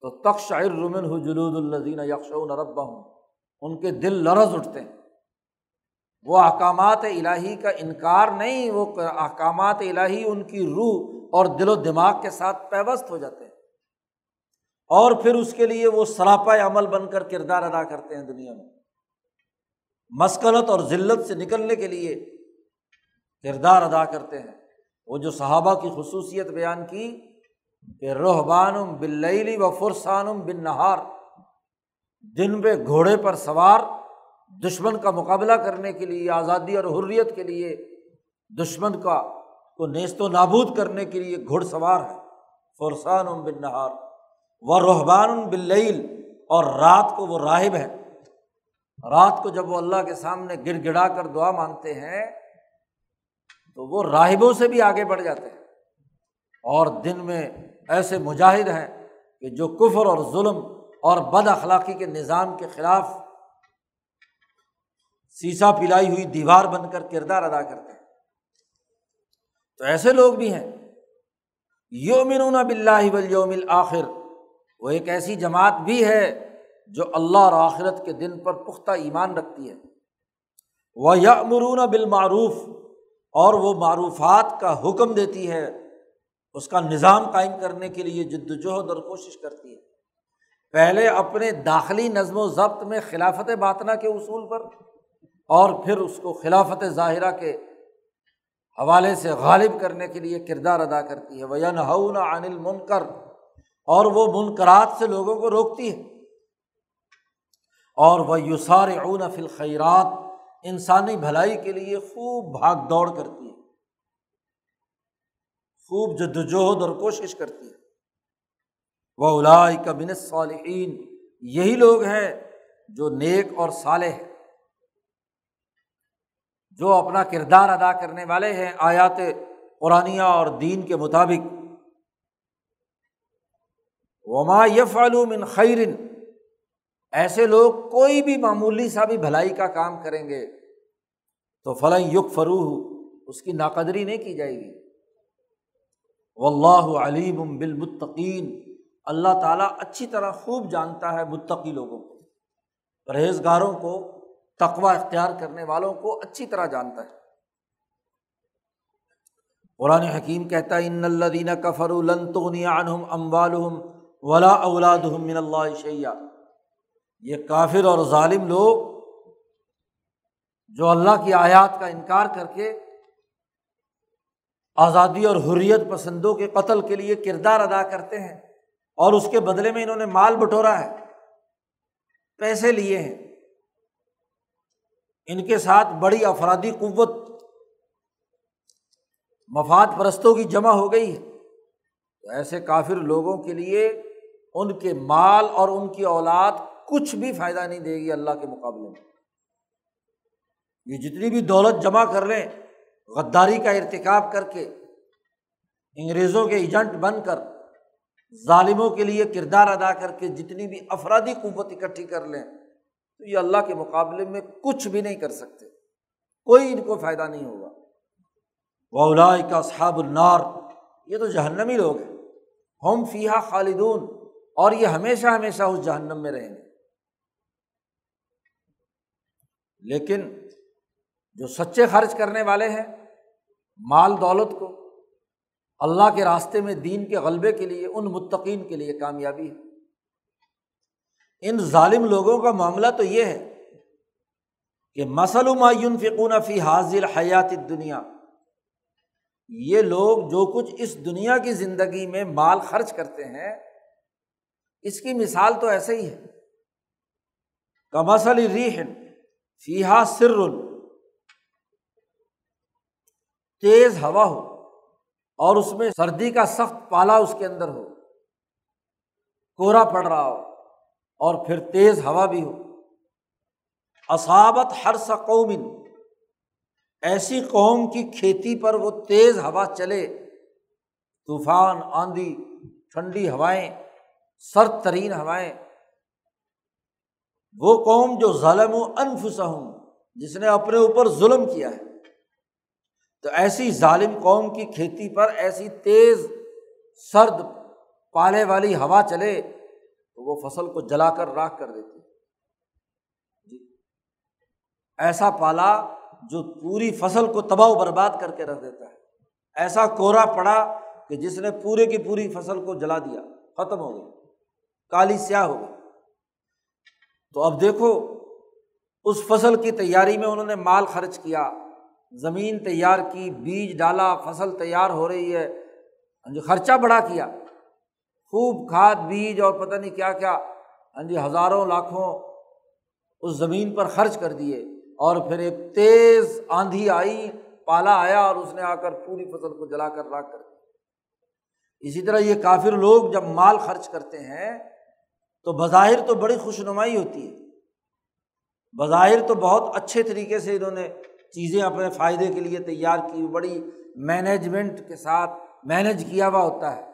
Speaker 1: تو تخ شاعر رومن ہو جلود الزین یکش نربا ہوں ان کے دل لرز اٹھتے ہیں۔ وہ احکامات الہی کا انکار نہیں، وہ احکامات الہی ان کی روح اور دل و دماغ کے ساتھ پیوست ہو جاتے ہیں۔ اور پھر اس کے لیے وہ سراپا عمل بن کر کردار ادا کرتے ہیں دنیا میں۔ مسکلت اور ذلت سے نکلنے کے لیے کردار ادا کرتے ہیں۔ وہ جو صحابہ کی خصوصیت بیان کی کہ روحبان بل و فرسان بن نہار دن پہ گھوڑے پر سوار، دشمن کا مقابلہ کرنے کے لیے، آزادی اور حریت کے لیے دشمن کا کو نیست و نابود کرنے کے لیے گھوڑ سوار ہے۔ فرسان بن نہار وہ روحبان بل اور رات کو وہ راہب ہے رات کو جب وہ اللہ کے سامنے گڑ گڑا کر دعا مانگتے ہیں، تو وہ راہبوں سے بھی آگے بڑھ جاتے ہیں۔ اور دن میں ایسے مجاہد ہیں کہ جو کفر اور ظلم اور بد اخلاقی کے نظام کے خلاف سیسا پلائی ہوئی دیوار بن کر کردار ادا کرتے ہیں۔ تو ایسے لوگ بھی ہیں۔ یومنون بلّہ ولیوم آخر وہ ایک ایسی جماعت بھی ہے جو اللہ اور آخرت کے دن پر پختہ ایمان رکھتی ہے۔ وہ یا مرون بالمعروف، اور وہ معروفات کا حکم دیتی ہے۔ اس کا نظام قائم کرنے کے لیے جد وجہد اور کوشش کرتی ہے۔ پہلے اپنے داخلی نظم و ضبط میں خلافت باطنا کے اصول پر، اور پھر اس کو خلافت ظاہرہ کے حوالے سے غالب کرنے کے لیے کردار ادا کرتی ہے۔ وہ نہ انل منکر اور وہ منکرات سے لوگوں کو روکتی ہے۔ اور وہ یوسار اون فل خیرات انسانی بھلائی کے لیے خوب بھاگ دوڑ کرتی ہے۔ خوب جدوجہد اور کوشش کرتی ہے۔ وہ الائی کا صالحین یہی لوگ ہیں جو نیک اور صالح ہیں۔ جو اپنا کردار ادا کرنے والے ہیں، آیات قرآن اور دین کے مطابق۔ وما یف من خیرن ایسے لوگ کوئی بھی معمولی سا بھی بھلائی کا کام کریں گے تو فلاں یق فروح اس کی ناقدری نہیں کی جائے گی۔ و اللہ علیم بالمتقین۔ اللہ تعالیٰ اچھی طرح خوب جانتا ہے متقی لوگوں کو۔ پرہیزگاروں کو تقوا اختیار کرنے والوں کو اچھی طرح جانتا ہے۔ قرآن حکیم کہتا ہے، ان اللہ کفر عنہم اموالہم ولا اولاد من اللہ شیا یہ کافر اور ظالم لوگ جو اللہ کی آیات کا انکار کر کے آزادی اور حریت پسندوں کے قتل کے لیے کردار ادا کرتے ہیں اور اس کے بدلے میں انہوں نے مال بٹورا ہے، پیسے لیے ہیں۔ ان کے ساتھ بڑی افرادی قوت، مفاد پرستوں کی جمع ہو گئی ہے۔ تو ایسے کافر لوگوں کے لیے ان کے مال اور ان کی اولاد کچھ بھی فائدہ نہیں دے گی اللہ کے مقابلے میں۔ یہ جتنی بھی دولت جمع کر لیں، غداری کا ارتکاب کر کے، انگریزوں کے ایجنٹ بن کر، ظالموں کے لیے کردار ادا کر کے جتنی بھی افرادی قوت اکٹھی کر لیں، تو یہ اللہ کے مقابلے میں کچھ بھی نہیں کر سکتے۔ کوئی ان کو فائدہ نہیں ہوگا۔ وولا کا صحاب النار۔ یہ تو جہنمی لوگ ہیں۔ ہوم فیحا خالدون، اور یہ ہمیشہ ہمیشہ اس جہنم میں رہیں گے۔ لیکن جو سچے خرچ کرنے والے ہیں، مال دولت کو، اللہ کے راستے میں دین کے غلبے کے لیے، ان متقین کے لیے کامیابی ہے۔ ان ظالم لوگوں کا معاملہ تو یہ ہے کہ مسل معین فکون فی حاضر حیات دنیا یہ لوگ جو کچھ اس دنیا کی زندگی میں مال خرچ کرتے ہیں، اس کی مثال تو ایسے ہی ہے۔ کمسل ریحن فیحا سر، تیز ہوا ہو اور اس میں سردی کا سخت پالا اس کے اندر ہو کوہرا پڑ رہا ہو اور پھر تیز ہوا بھی ہو۔ اصابت ہر سا قومن ایسی قوم کی کھیتی پر وہ تیز ہوا چلے۔ طوفان، آندھی، ٹھنڈی ہوائیں، سرد ترین ہوائیں۔ وہ قوم جو ظلم و انفسا ہوں جس نے اپنے اوپر ظلم کیا ہے۔ تو ایسی ظالم قوم کی کھیتی پر ایسی تیز، سرد، پالے والی ہوا چلے تو وہ فصل کو جلا کر راکھ کر دیتی جی ایسا پالا جو پوری فصل کو تباہ و برباد کر کے رکھ دیتا ہے۔ ایسا کوہرا پڑا کہ جس نے پورے کی پوری فصل کو جلا دیا، ختم ہو گئی، کالی سیاہ ہو گئی۔ تو اب دیکھو، اس فصل کی تیاری میں انہوں نے مال خرچ کیا، زمین تیار کی، بیج ڈالا، فصل تیار ہو رہی ہے۔ ہاں جی خرچہ بڑا کیا۔ خوب کھاد، بیج اور پتہ نہیں کیا کیا۔ ہاں جی ہزاروں لاکھوں اس زمین پر خرچ کر دیے۔ اور پھر ایک تیز آندھی آئی، پالا آیا اور اس نے آ کر پوری فصل کو جلا کر راک کر دیا اسی طرح یہ کافر لوگ جب مال خرچ کرتے ہیں تو بظاہر تو بڑی خوش نمائی ہوتی ہے۔ بظاہر تو بہت اچھے طریقے سے انہوں نے چیزیں اپنے فائدے کے لیے تیار کی، بڑی مینجمنٹ کے ساتھ مینج کیا ہوا ہوتا ہے۔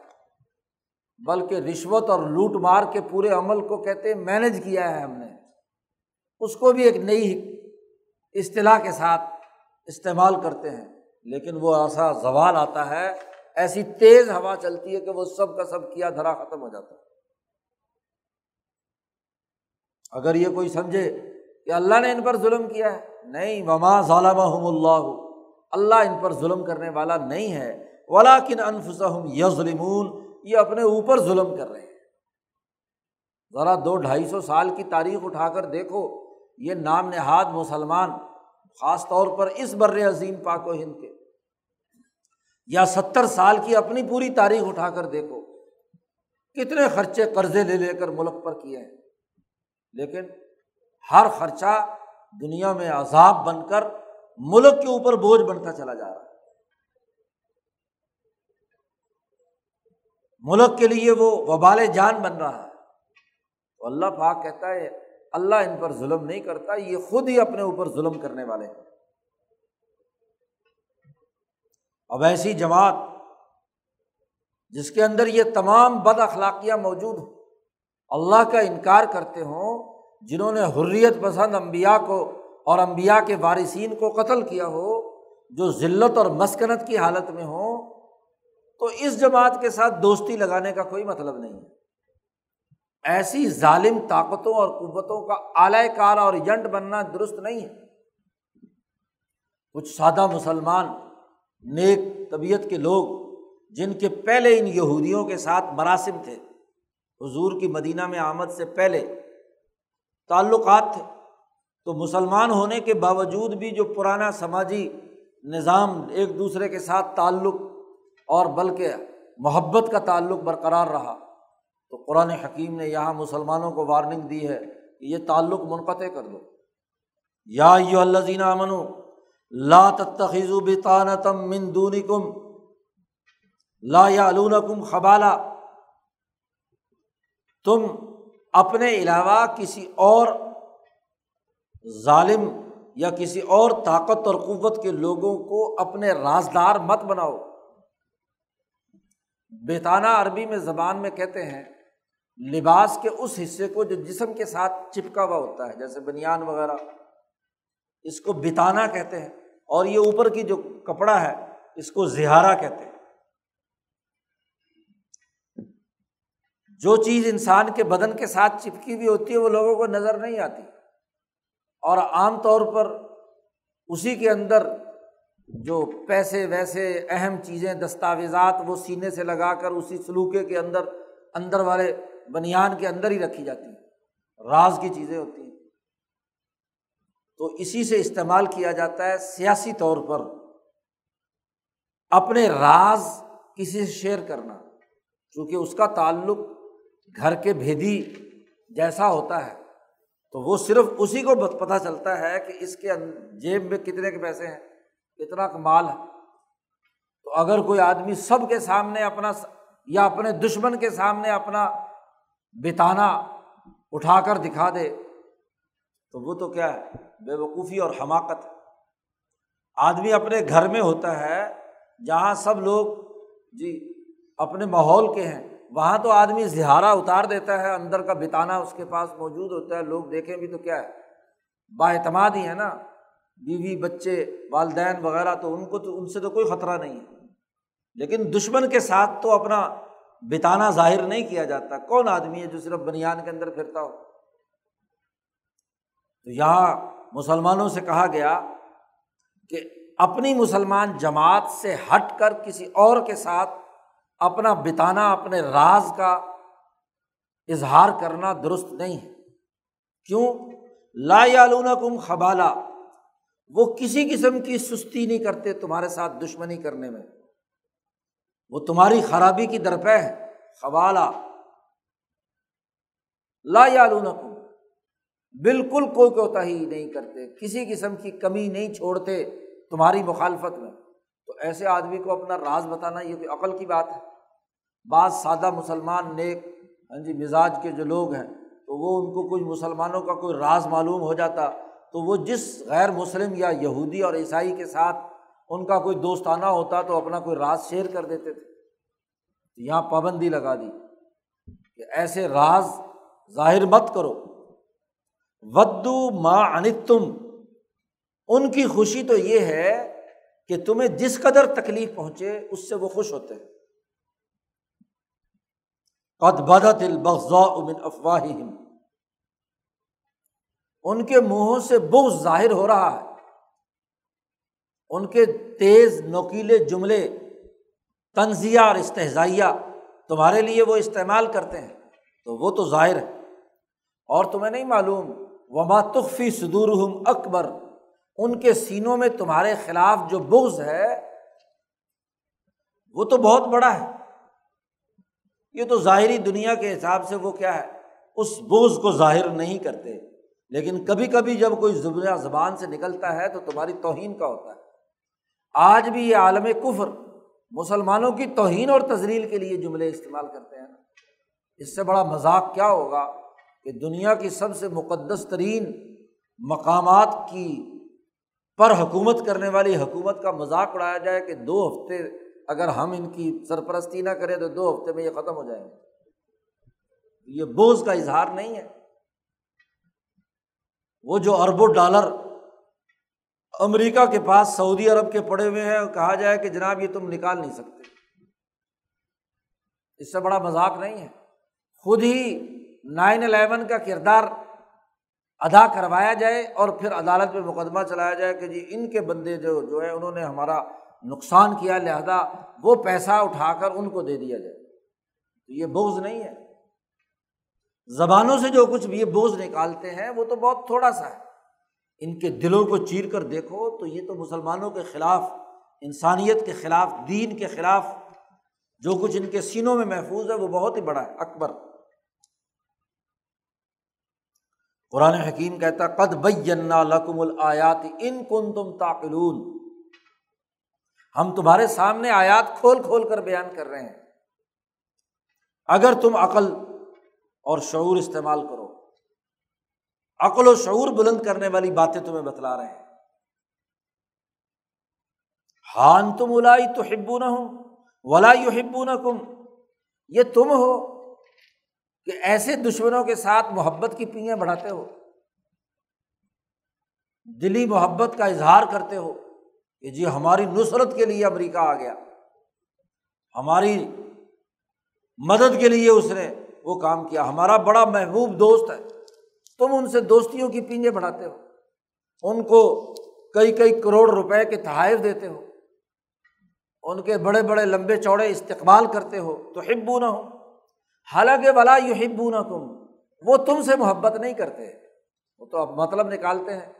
Speaker 1: بلکہ رشوت اور لوٹ مار کے پورے عمل کو کہتے مینج کیا ہے ہم نے۔ اس کو بھی ایک نئی اصطلاح کے ساتھ استعمال کرتے ہیں، لیکن وہ ایسا زوال آتا ہے، ایسی تیز ہوا چلتی ہے کہ وہ سب کا سب کیا دھرا ختم ہو جاتا ہے۔ اگر یہ کوئی سمجھے کہ اللہ نے ان پر ظلم کیا ہے، نہیں، وما ظالم اللہ۔ اللہ ان پر ظلم کرنے والا نہیں ہے۔ ولا کن انفسم یظلمون، یہ اپنے اوپر ظلم کر رہے ہیں۔ ذرا دو ڈھائی سو سال کی تاریخ اٹھا کر دیکھو۔ یہ نام نہاد مسلمان، خاص طور پر اس بر عظیم پاک و ہند کے، یا ستر سال کی اپنی پوری تاریخ اٹھا کر دیکھو، کتنے خرچے قرضے لے لے کر ملک پر کیے ہیں۔ لیکن ہر خرچہ دنیا میں عذاب بن کر ملک کے اوپر بوجھ بنتا چلا جا رہا ہے۔ ملک کے لیے وہ وبال جان بن رہا ہے۔ تو اللہ پاک کہتا ہے اللہ ان پر ظلم نہیں کرتا، یہ خود ہی اپنے اوپر ظلم کرنے والے ہیں۔ اب ایسی جماعت جس کے اندر یہ تمام بد اخلاقیاں موجود ہوں اللہ کا انکار کرتے ہوں، جنہوں نے حریت پسند امبیا کو اور امبیا کے وارثین کو قتل کیا ہو، جو ذلت اور مسکنت کی حالت میں ہوں، تو اس جماعت کے ساتھ دوستی لگانے کا کوئی مطلب نہیں ہے۔ ایسی ظالم طاقتوں اور قوتوں کا اعلی کار اور ایجنٹ بننا درست نہیں ہے۔ کچھ سادہ مسلمان، نیک طبیعت کے لوگ، جن کے پہلے ان یہودیوں کے ساتھ مراسم تھے، حضور کی مدینہ میں آمد سے پہلے تعلقات تھے، تو مسلمان ہونے کے باوجود بھی جو پرانا سماجی نظام ایک دوسرے کے ساتھ تعلق اور بلکہ محبت کا تعلق برقرار رہا۔ تو قرآن حکیم نے یہاں مسلمانوں کو وارننگ دی ہے کہ یہ تعلق منقطع کر دو۔ یا یو اللہ زینہ لا تخذو بطانتم من دونکم، لا یا کم تم اپنے علاوہ کسی اور ظالم یا کسی اور طاقت اور قوت کے لوگوں کو اپنے رازدار مت بناؤ۔ بیتانہ عربی میں زبان میں کہتے ہیں لباس کے اس حصے کو جو جسم کے ساتھ چپکا ہوا ہوتا ہے، جیسے بنیان وغیرہ۔ اس کو بتانا کہتے ہیں، اور یہ اوپر کی جو کپڑا ہے، اس کو زہارا کہتے ہیں۔ جو چیز انسان کے بدن کے ساتھ چپکی ہوئی ہوتی ہے، وہ لوگوں کو نظر نہیں آتی۔ اور عام طور پر اسی کے اندر جو پیسے ویسے اہم چیزیں، دستاویزات، وہ سینے سے لگا کر اسی سلوکے کے اندر اندر والے بنیان کے اندر ہی رکھی جاتی ہیں، راز کی چیزیں ہوتی ہیں۔ تو اسی سے استعمال کیا جاتا ہے سیاسی طور پر۔ اپنے راز کسی سے شیئر کرنا، چونکہ اس کا تعلق گھر کے بھیدی جیسا ہوتا ہے۔ تو وہ صرف اسی کو پتہ چلتا ہے کہ اس کے جیب میں کتنے کے پیسے ہیں، کتنا مال ہے۔ تو اگر کوئی آدمی سب کے سامنے اپنا یا اپنے دشمن کے سامنے اپنا بتانا، اٹھا کر دکھا دے۔ تو وہ تو کیا ہے، بے وقوفی اور حماقت۔ آدمی اپنے گھر میں ہوتا ہے، جہاں سب لوگ جی اپنے ماحول کے ہیں، وہاں تو آدمی زہارا اتار دیتا ہے، اندر کا بتانا اس کے پاس موجود ہوتا ہے۔ لوگ دیکھیں بھی تو کیا ہے، با اعتماد ہی ہے نا۔ بیوی، بچے، والدین وغیرہ تو ان کو تو، ان سے تو کوئی خطرہ نہیں ہے۔ لیکن دشمن کے ساتھ تو اپنا بتانا ظاہر نہیں کیا جاتا۔ کون آدمی ہے جو صرف بنیاد کے اندر پھرتا ہو؟ تو یہاں مسلمانوں سے کہا گیا کہ اپنی مسلمان جماعت سے ہٹ کر کسی اور کے ساتھ اپنا بتانا، اپنے راز کا اظہار کرنا درست نہیں ہے۔ کیوں؟ لا یالون کم خبالہ وہ کسی قسم کی سستی نہیں کرتے تمہارے ساتھ دشمنی کرنے میں۔ وہ تمہاری خرابی کی درپے ہے خبالہ لا یالون کم بالکل کوئی کوتا ہی نہیں کرتے۔ کسی قسم کی کمی نہیں چھوڑتے تمہاری مخالفت میں۔ تو ایسے آدمی کو اپنا راز بتانا یہ کوئی عقل کی بات ہے۔ بعض سادہ مسلمان نیک ہاں جی مزاج کے جو لوگ ہیں، تو وہ ان کو کوئی مسلمانوں کا کوئی راز معلوم ہو جاتا۔ تو وہ جس غیر مسلم یا یہودی اور عیسائی کے ساتھ ان کا کوئی دوستانہ ہوتا تو اپنا کوئی راز شیئر کر دیتے تھے۔ یہاں پابندی لگا دی کہ ایسے راز ظاہر مت کرو۔ ودو ماں انت تم ان کی خوشی تو یہ ہے کہ تمہیں جس قدر تکلیف پہنچے اس سے وہ خوش ہوتے ہیں۔ قد بدت البغضاء من افواہہم ان کے منہوں سے بغض ظاہر ہو رہا ہے۔ ان کے تیز نوکیلے جملے تنزیہ اور استحزائیہ تمہارے لیے وہ استعمال کرتے ہیں، تو وہ تو ظاہر ہے۔ اور تمہیں نہیں معلوم، وما تخفی صدورہم اکبر ان کے سینوں میں تمہارے خلاف جو بغض ہے، وہ تو بہت بڑا ہے۔ یہ تو ظاہری دنیا کے حساب سے وہ کیا ہے، اس بوجھ کو ظاہر نہیں کرتے۔ لیکن کبھی کبھی جب کوئی زبان سے نکلتا ہے، تو تمہاری توہین کا ہوتا ہے۔ آج بھی یہ عالم کفر مسلمانوں کی توہین اور تزلیل کے لیے جملے استعمال کرتے ہیں۔ اس سے بڑا مذاق کیا ہوگا کہ دنیا کی سب سے مقدس ترین مقامات کی پر حکومت کرنے والی حکومت کا مذاق اڑایا جائے کہ دو ہفتے اگر ہم ان کی سرپرستی نہ کریں تو دو ہفتے میں یہ ختم ہو جائیں گے۔ یہ بوجھ کا اظہار نہیں ہے۔ وہ جو اربوں ڈالر امریکہ کے پاس سعودی عرب کے پڑے ہوئے ہیں کہا جائے کہ جناب یہ تم نکال نہیں سکتے۔ اس سے بڑا مذاق نہیں ہے۔ خود ہی نائن الیون کا کردار ادا کروایا جائے اور پھر عدالت میں مقدمہ چلایا جائے کہ جی ان کے بندے جو جو ہے انہوں نے ہمارا نقصان کیا، لہذا وہ پیسہ اٹھا کر ان کو دے دیا جائے۔ تو یہ بوجھ نہیں ہے۔ زبانوں سے جو کچھ بھی یہ بوجھ نکالتے ہیں، وہ تو بہت تھوڑا سا ہے۔ ان کے دلوں کو چیر کر دیکھو تو یہ تو مسلمانوں کے خلاف، انسانیت کے خلاف، دین کے خلاف جو کچھ ان کے سینوں میں محفوظ ہے، وہ بہت ہی بڑا ہے، اکبر۔ قرآن حکیم کہتا قد بینا لکم الیات ان کن تم تاقلون ہم تمہارے سامنے آیات کھول کھول کر بیان کر رہے ہیں۔ اگر تم عقل اور شعور استعمال کرو۔ عقل و شعور بلند کرنے والی باتیں تمہیں بتلا رہے ہیں۔ ہان تم الائی تو ہبو نہ ہوں ولا یو ہبو نہ کم یہ تم ہو کہ ایسے دشمنوں کے ساتھ محبت کی پیاں بڑھاتے ہو۔ دلی محبت کا اظہار کرتے ہو کہ جی ہماری نصرت کے لیے امریکہ آ گیا۔ ہماری مدد کے لیے اس نے وہ کام کیا۔ ہمارا بڑا محبوب دوست ہے۔ تم ان سے دوستیوں کی پینجے بڑھاتے ہو، ان کو کئی کئی کروڑ روپے کے تحائف دیتے ہو، ان کے بڑے بڑے لمبے چوڑے استقبال کرتے ہو تو ہبو نہ ہو حالانکہ بلا یو ہبو نہ تم وہ تم سے محبت نہیں کرتے۔ وہ تو اب مطلب نکالتے ہیں۔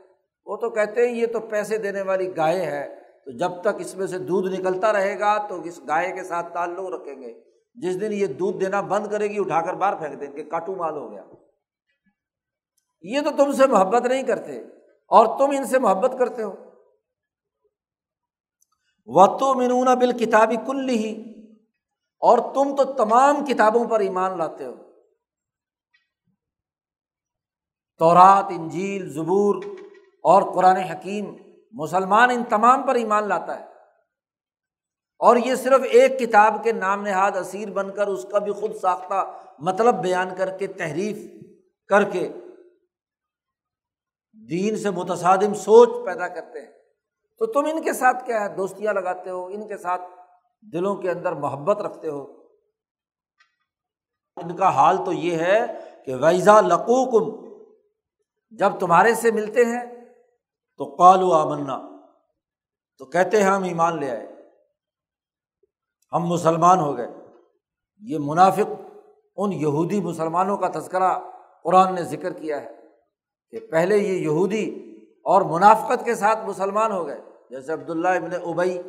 Speaker 1: وہ تو کہتے ہیں، یہ تو پیسے دینے والی گائے ہے۔ تو جب تک اس میں سے دودھ نکلتا رہے گا، تو اس گائے کے ساتھ تعلق رکھیں گے۔ جس دن یہ دودھ دینا بند کرے گی، اٹھا کر باہر پھینک دیں گے۔ کاٹو مال ہو گیا۔ یہ تو تم سے محبت نہیں کرتے اور تم ان سے محبت کرتے ہو۔ و تو منون بال کتابی کل ہی اور تم تو تمام کتابوں پر ایمان لاتے ہو۔ تورات، انجیل، زبور اور قرآن حکیم۔ مسلمان ان تمام پر ایمان لاتا ہے۔ اور یہ صرف ایک کتاب کے نام نہاد اسیر بن کر اس کا بھی خود ساختہ مطلب بیان کر کے، تحریف کر کے دین سے متصادم سوچ پیدا کرتے ہیں۔ تو تم ان کے ساتھ کیا ہے؟ دوستیاں لگاتے ہو، ان کے ساتھ دلوں کے اندر محبت رکھتے ہو۔ ان کا حال تو یہ ہے کہ ویزا لقوکم جب تمہارے سے ملتے ہیں، تو قالو آمنا۔ تو کہتے ہیں، ہم ایمان لے آئے۔ ہم مسلمان ہو گئے۔ یہ منافق ان یہودی مسلمانوں کا تذکرہ قرآن نے ذکر کیا ہے۔ کہ پہلے یہ یہودی اور منافقت کے ساتھ مسلمان ہو گئے۔ جیسے عبداللہ ابن ابئی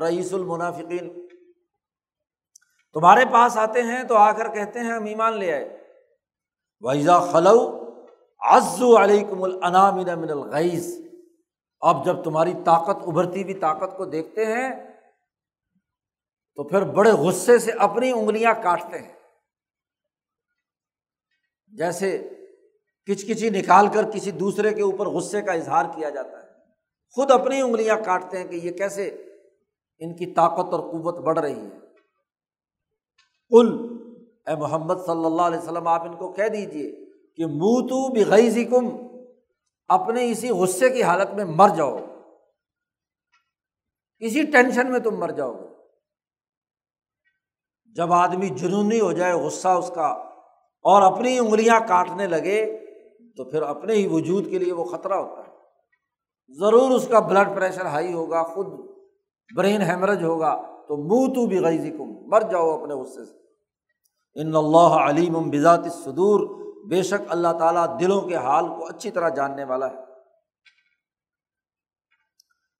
Speaker 1: رئیس المنافقین۔ تمہارے پاس آتے ہیں تو آ کر کہتے ہیں ہم ایمان لے آئے۔ ویزا خلو عزو علیکم العنامن من الغیز اب جب تمہاری طاقت ابھرتی ہوئی طاقت کو دیکھتے ہیں، تو پھر بڑے غصے سے اپنی انگلیاں کاٹتے ہیں۔ جیسے کچ کچی نکال کر کسی دوسرے کے اوپر غصے کا اظہار کیا جاتا ہے۔ خود اپنی انگلیاں کاٹتے ہیں کہ یہ کیسے ان کی طاقت اور قوت بڑھ رہی ہے۔ کل اے محمد صلی اللہ علیہ وسلم، آپ ان کو کہہ دیجیے کہ منہ تو بھی کم اپنے اسی غصے کی حالت میں مر جاؤ۔ اسی ٹینشن میں تم مر جاؤ گے۔ جب آدمی جنونی ہو جائے، غصہ اس کا اور اپنی انگلیاں کاٹنے لگے تو پھر اپنے ہی وجود کے لیے وہ خطرہ ہوتا ہے۔ ضرور اس کا بلڈ پریشر ہائی ہوگا، خود برین ہیمرج ہوگا، تو منہ تو بھی غیزی کم مر جاؤ اپنے غصے سے۔ ان اللہ علیم بذات صدور بے شک اللہ تعالیٰ دلوں کے حال کو اچھی طرح جاننے والا ہے۔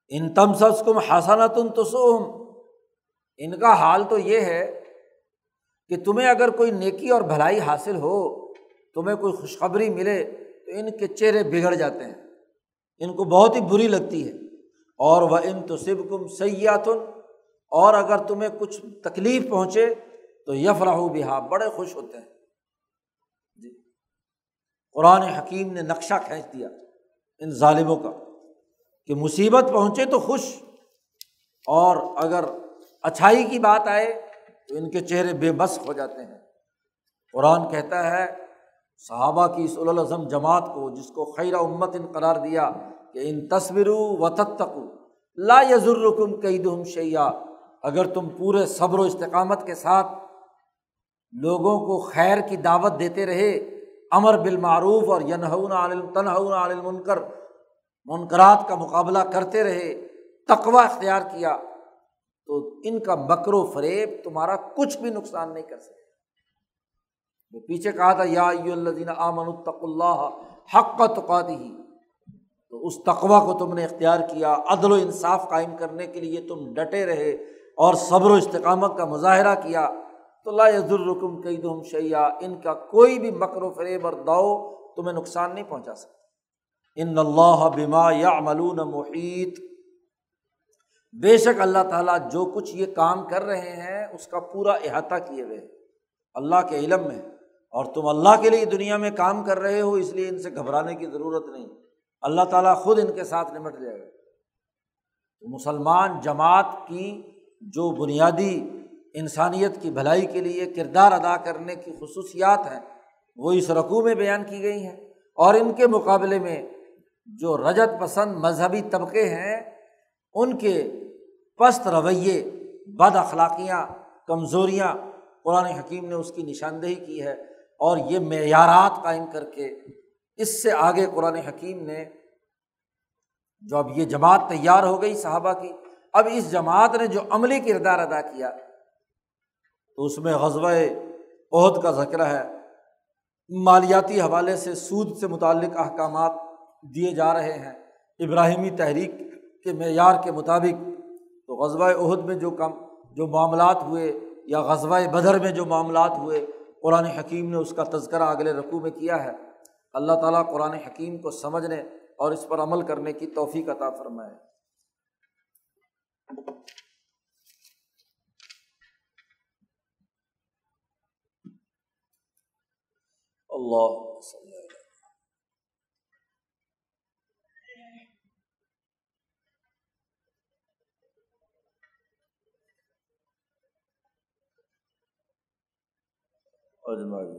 Speaker 1: ان تم سب کم حسنت تو سوم ان کا حال تو یہ ہے کہ تمہیں اگر کوئی نیکی اور بھلائی حاصل ہو، تمہیں کوئی خوشخبری ملے تو ان کے چہرے بگڑ جاتے ہیں۔ ان کو بہت ہی بری لگتی ہے۔ اور وہ ان تو سب کم سیاتن اور اگر تمہیں کچھ تکلیف پہنچے تو یف راہو بہا، بڑے خوش ہوتے ہیں۔ جی۔ قرآن حکیم نے نقشہ کھینچ دیا ان ظالموں کا کہ مصیبت پہنچے تو خوش، اور اگر اچھائی کی بات آئے تو ان کے چہرے بے بس ہو جاتے ہیں۔ قرآن کہتا ہے صحابہ کی اس الازم جماعت کو جس کو خیر امت ان قرار دیا کہ ان تصور و تتقو لا یزرکم قید شیا اگر تم پورے صبر و استقامت کے ساتھ لوگوں کو خیر کی دعوت دیتے رہے، امر بالمعروف اور ینہون عالم تنہون عالم منکر منکرات کا مقابلہ کرتے رہے تقوا اختیار کیا، تو ان کا مکر و فریب تمہارا کچھ بھی نقصان نہیں کر سکتے وہ پیچھے کہا تھا، یا الدین آمن الطق اللہ حق کا تقاتی ہی تو اس تقوا کو تم نے اختیار کیا، عدل و انصاف قائم کرنے کے لیے تم ڈٹے رہے اور صبر و استقامت کا مظاہرہ کیا۔ تو لا الرکم کئی دم شیا ان کا کوئی بھی مکر و فریب اور داؤ تمہیں نقصان نہیں پہنچا سکتا۔ ان اللہ بما یا ملون محیط۔ بے شک اللہ تعالیٰ جو کچھ یہ کام کر رہے ہیں، اس کا پورا احاطہ کیے ہوئے اللہ کے علم میں اور تم اللہ کے لیے دنیا میں کام کر رہے ہو، اس لیے ان سے گھبرانے کی ضرورت نہیں۔ اللہ تعالیٰ خود ان کے ساتھ نمٹ جائے گا۔ مسلمان جماعت کی جو بنیادی انسانیت کی بھلائی کے لیے کردار ادا کرنے کی خصوصیات ہیں، وہ اس رقوع میں بیان کی گئی ہیں۔ اور ان کے مقابلے میں جو رجت پسند مذہبی طبقے ہیں، ان کے پست رویے، بد اخلاقیاں، کمزوریاں، قرآن حکیم نے اس کی نشاندہی کی ہے۔ اور یہ معیارات قائم کر کے اس سے آگے قرآن حکیم نے جو اب یہ جماعت تیار ہو گئی صحابہ کی، اب اس جماعت نے جو عملی کردار ادا کیا، تو اس میں غزوہ عہد کا ذکر ہے۔ مالیاتی حوالے سے سود سے متعلق احکامات دیے جا رہے ہیں۔ ابراہیمی تحریک کے معیار کے مطابق تو غزوہ عہد میں جو کم جو معاملات ہوئے یا غزوہ بدر میں جو معاملات ہوئے قرآن حکیم نے اس کا تذکرہ اگلے رقوع میں کیا ہے۔ اللہ تعالیٰ قرآن حکیم کو سمجھنے اور اس پر عمل کرنے کی توفیق عطا فرمائے۔ اللہ اجمائی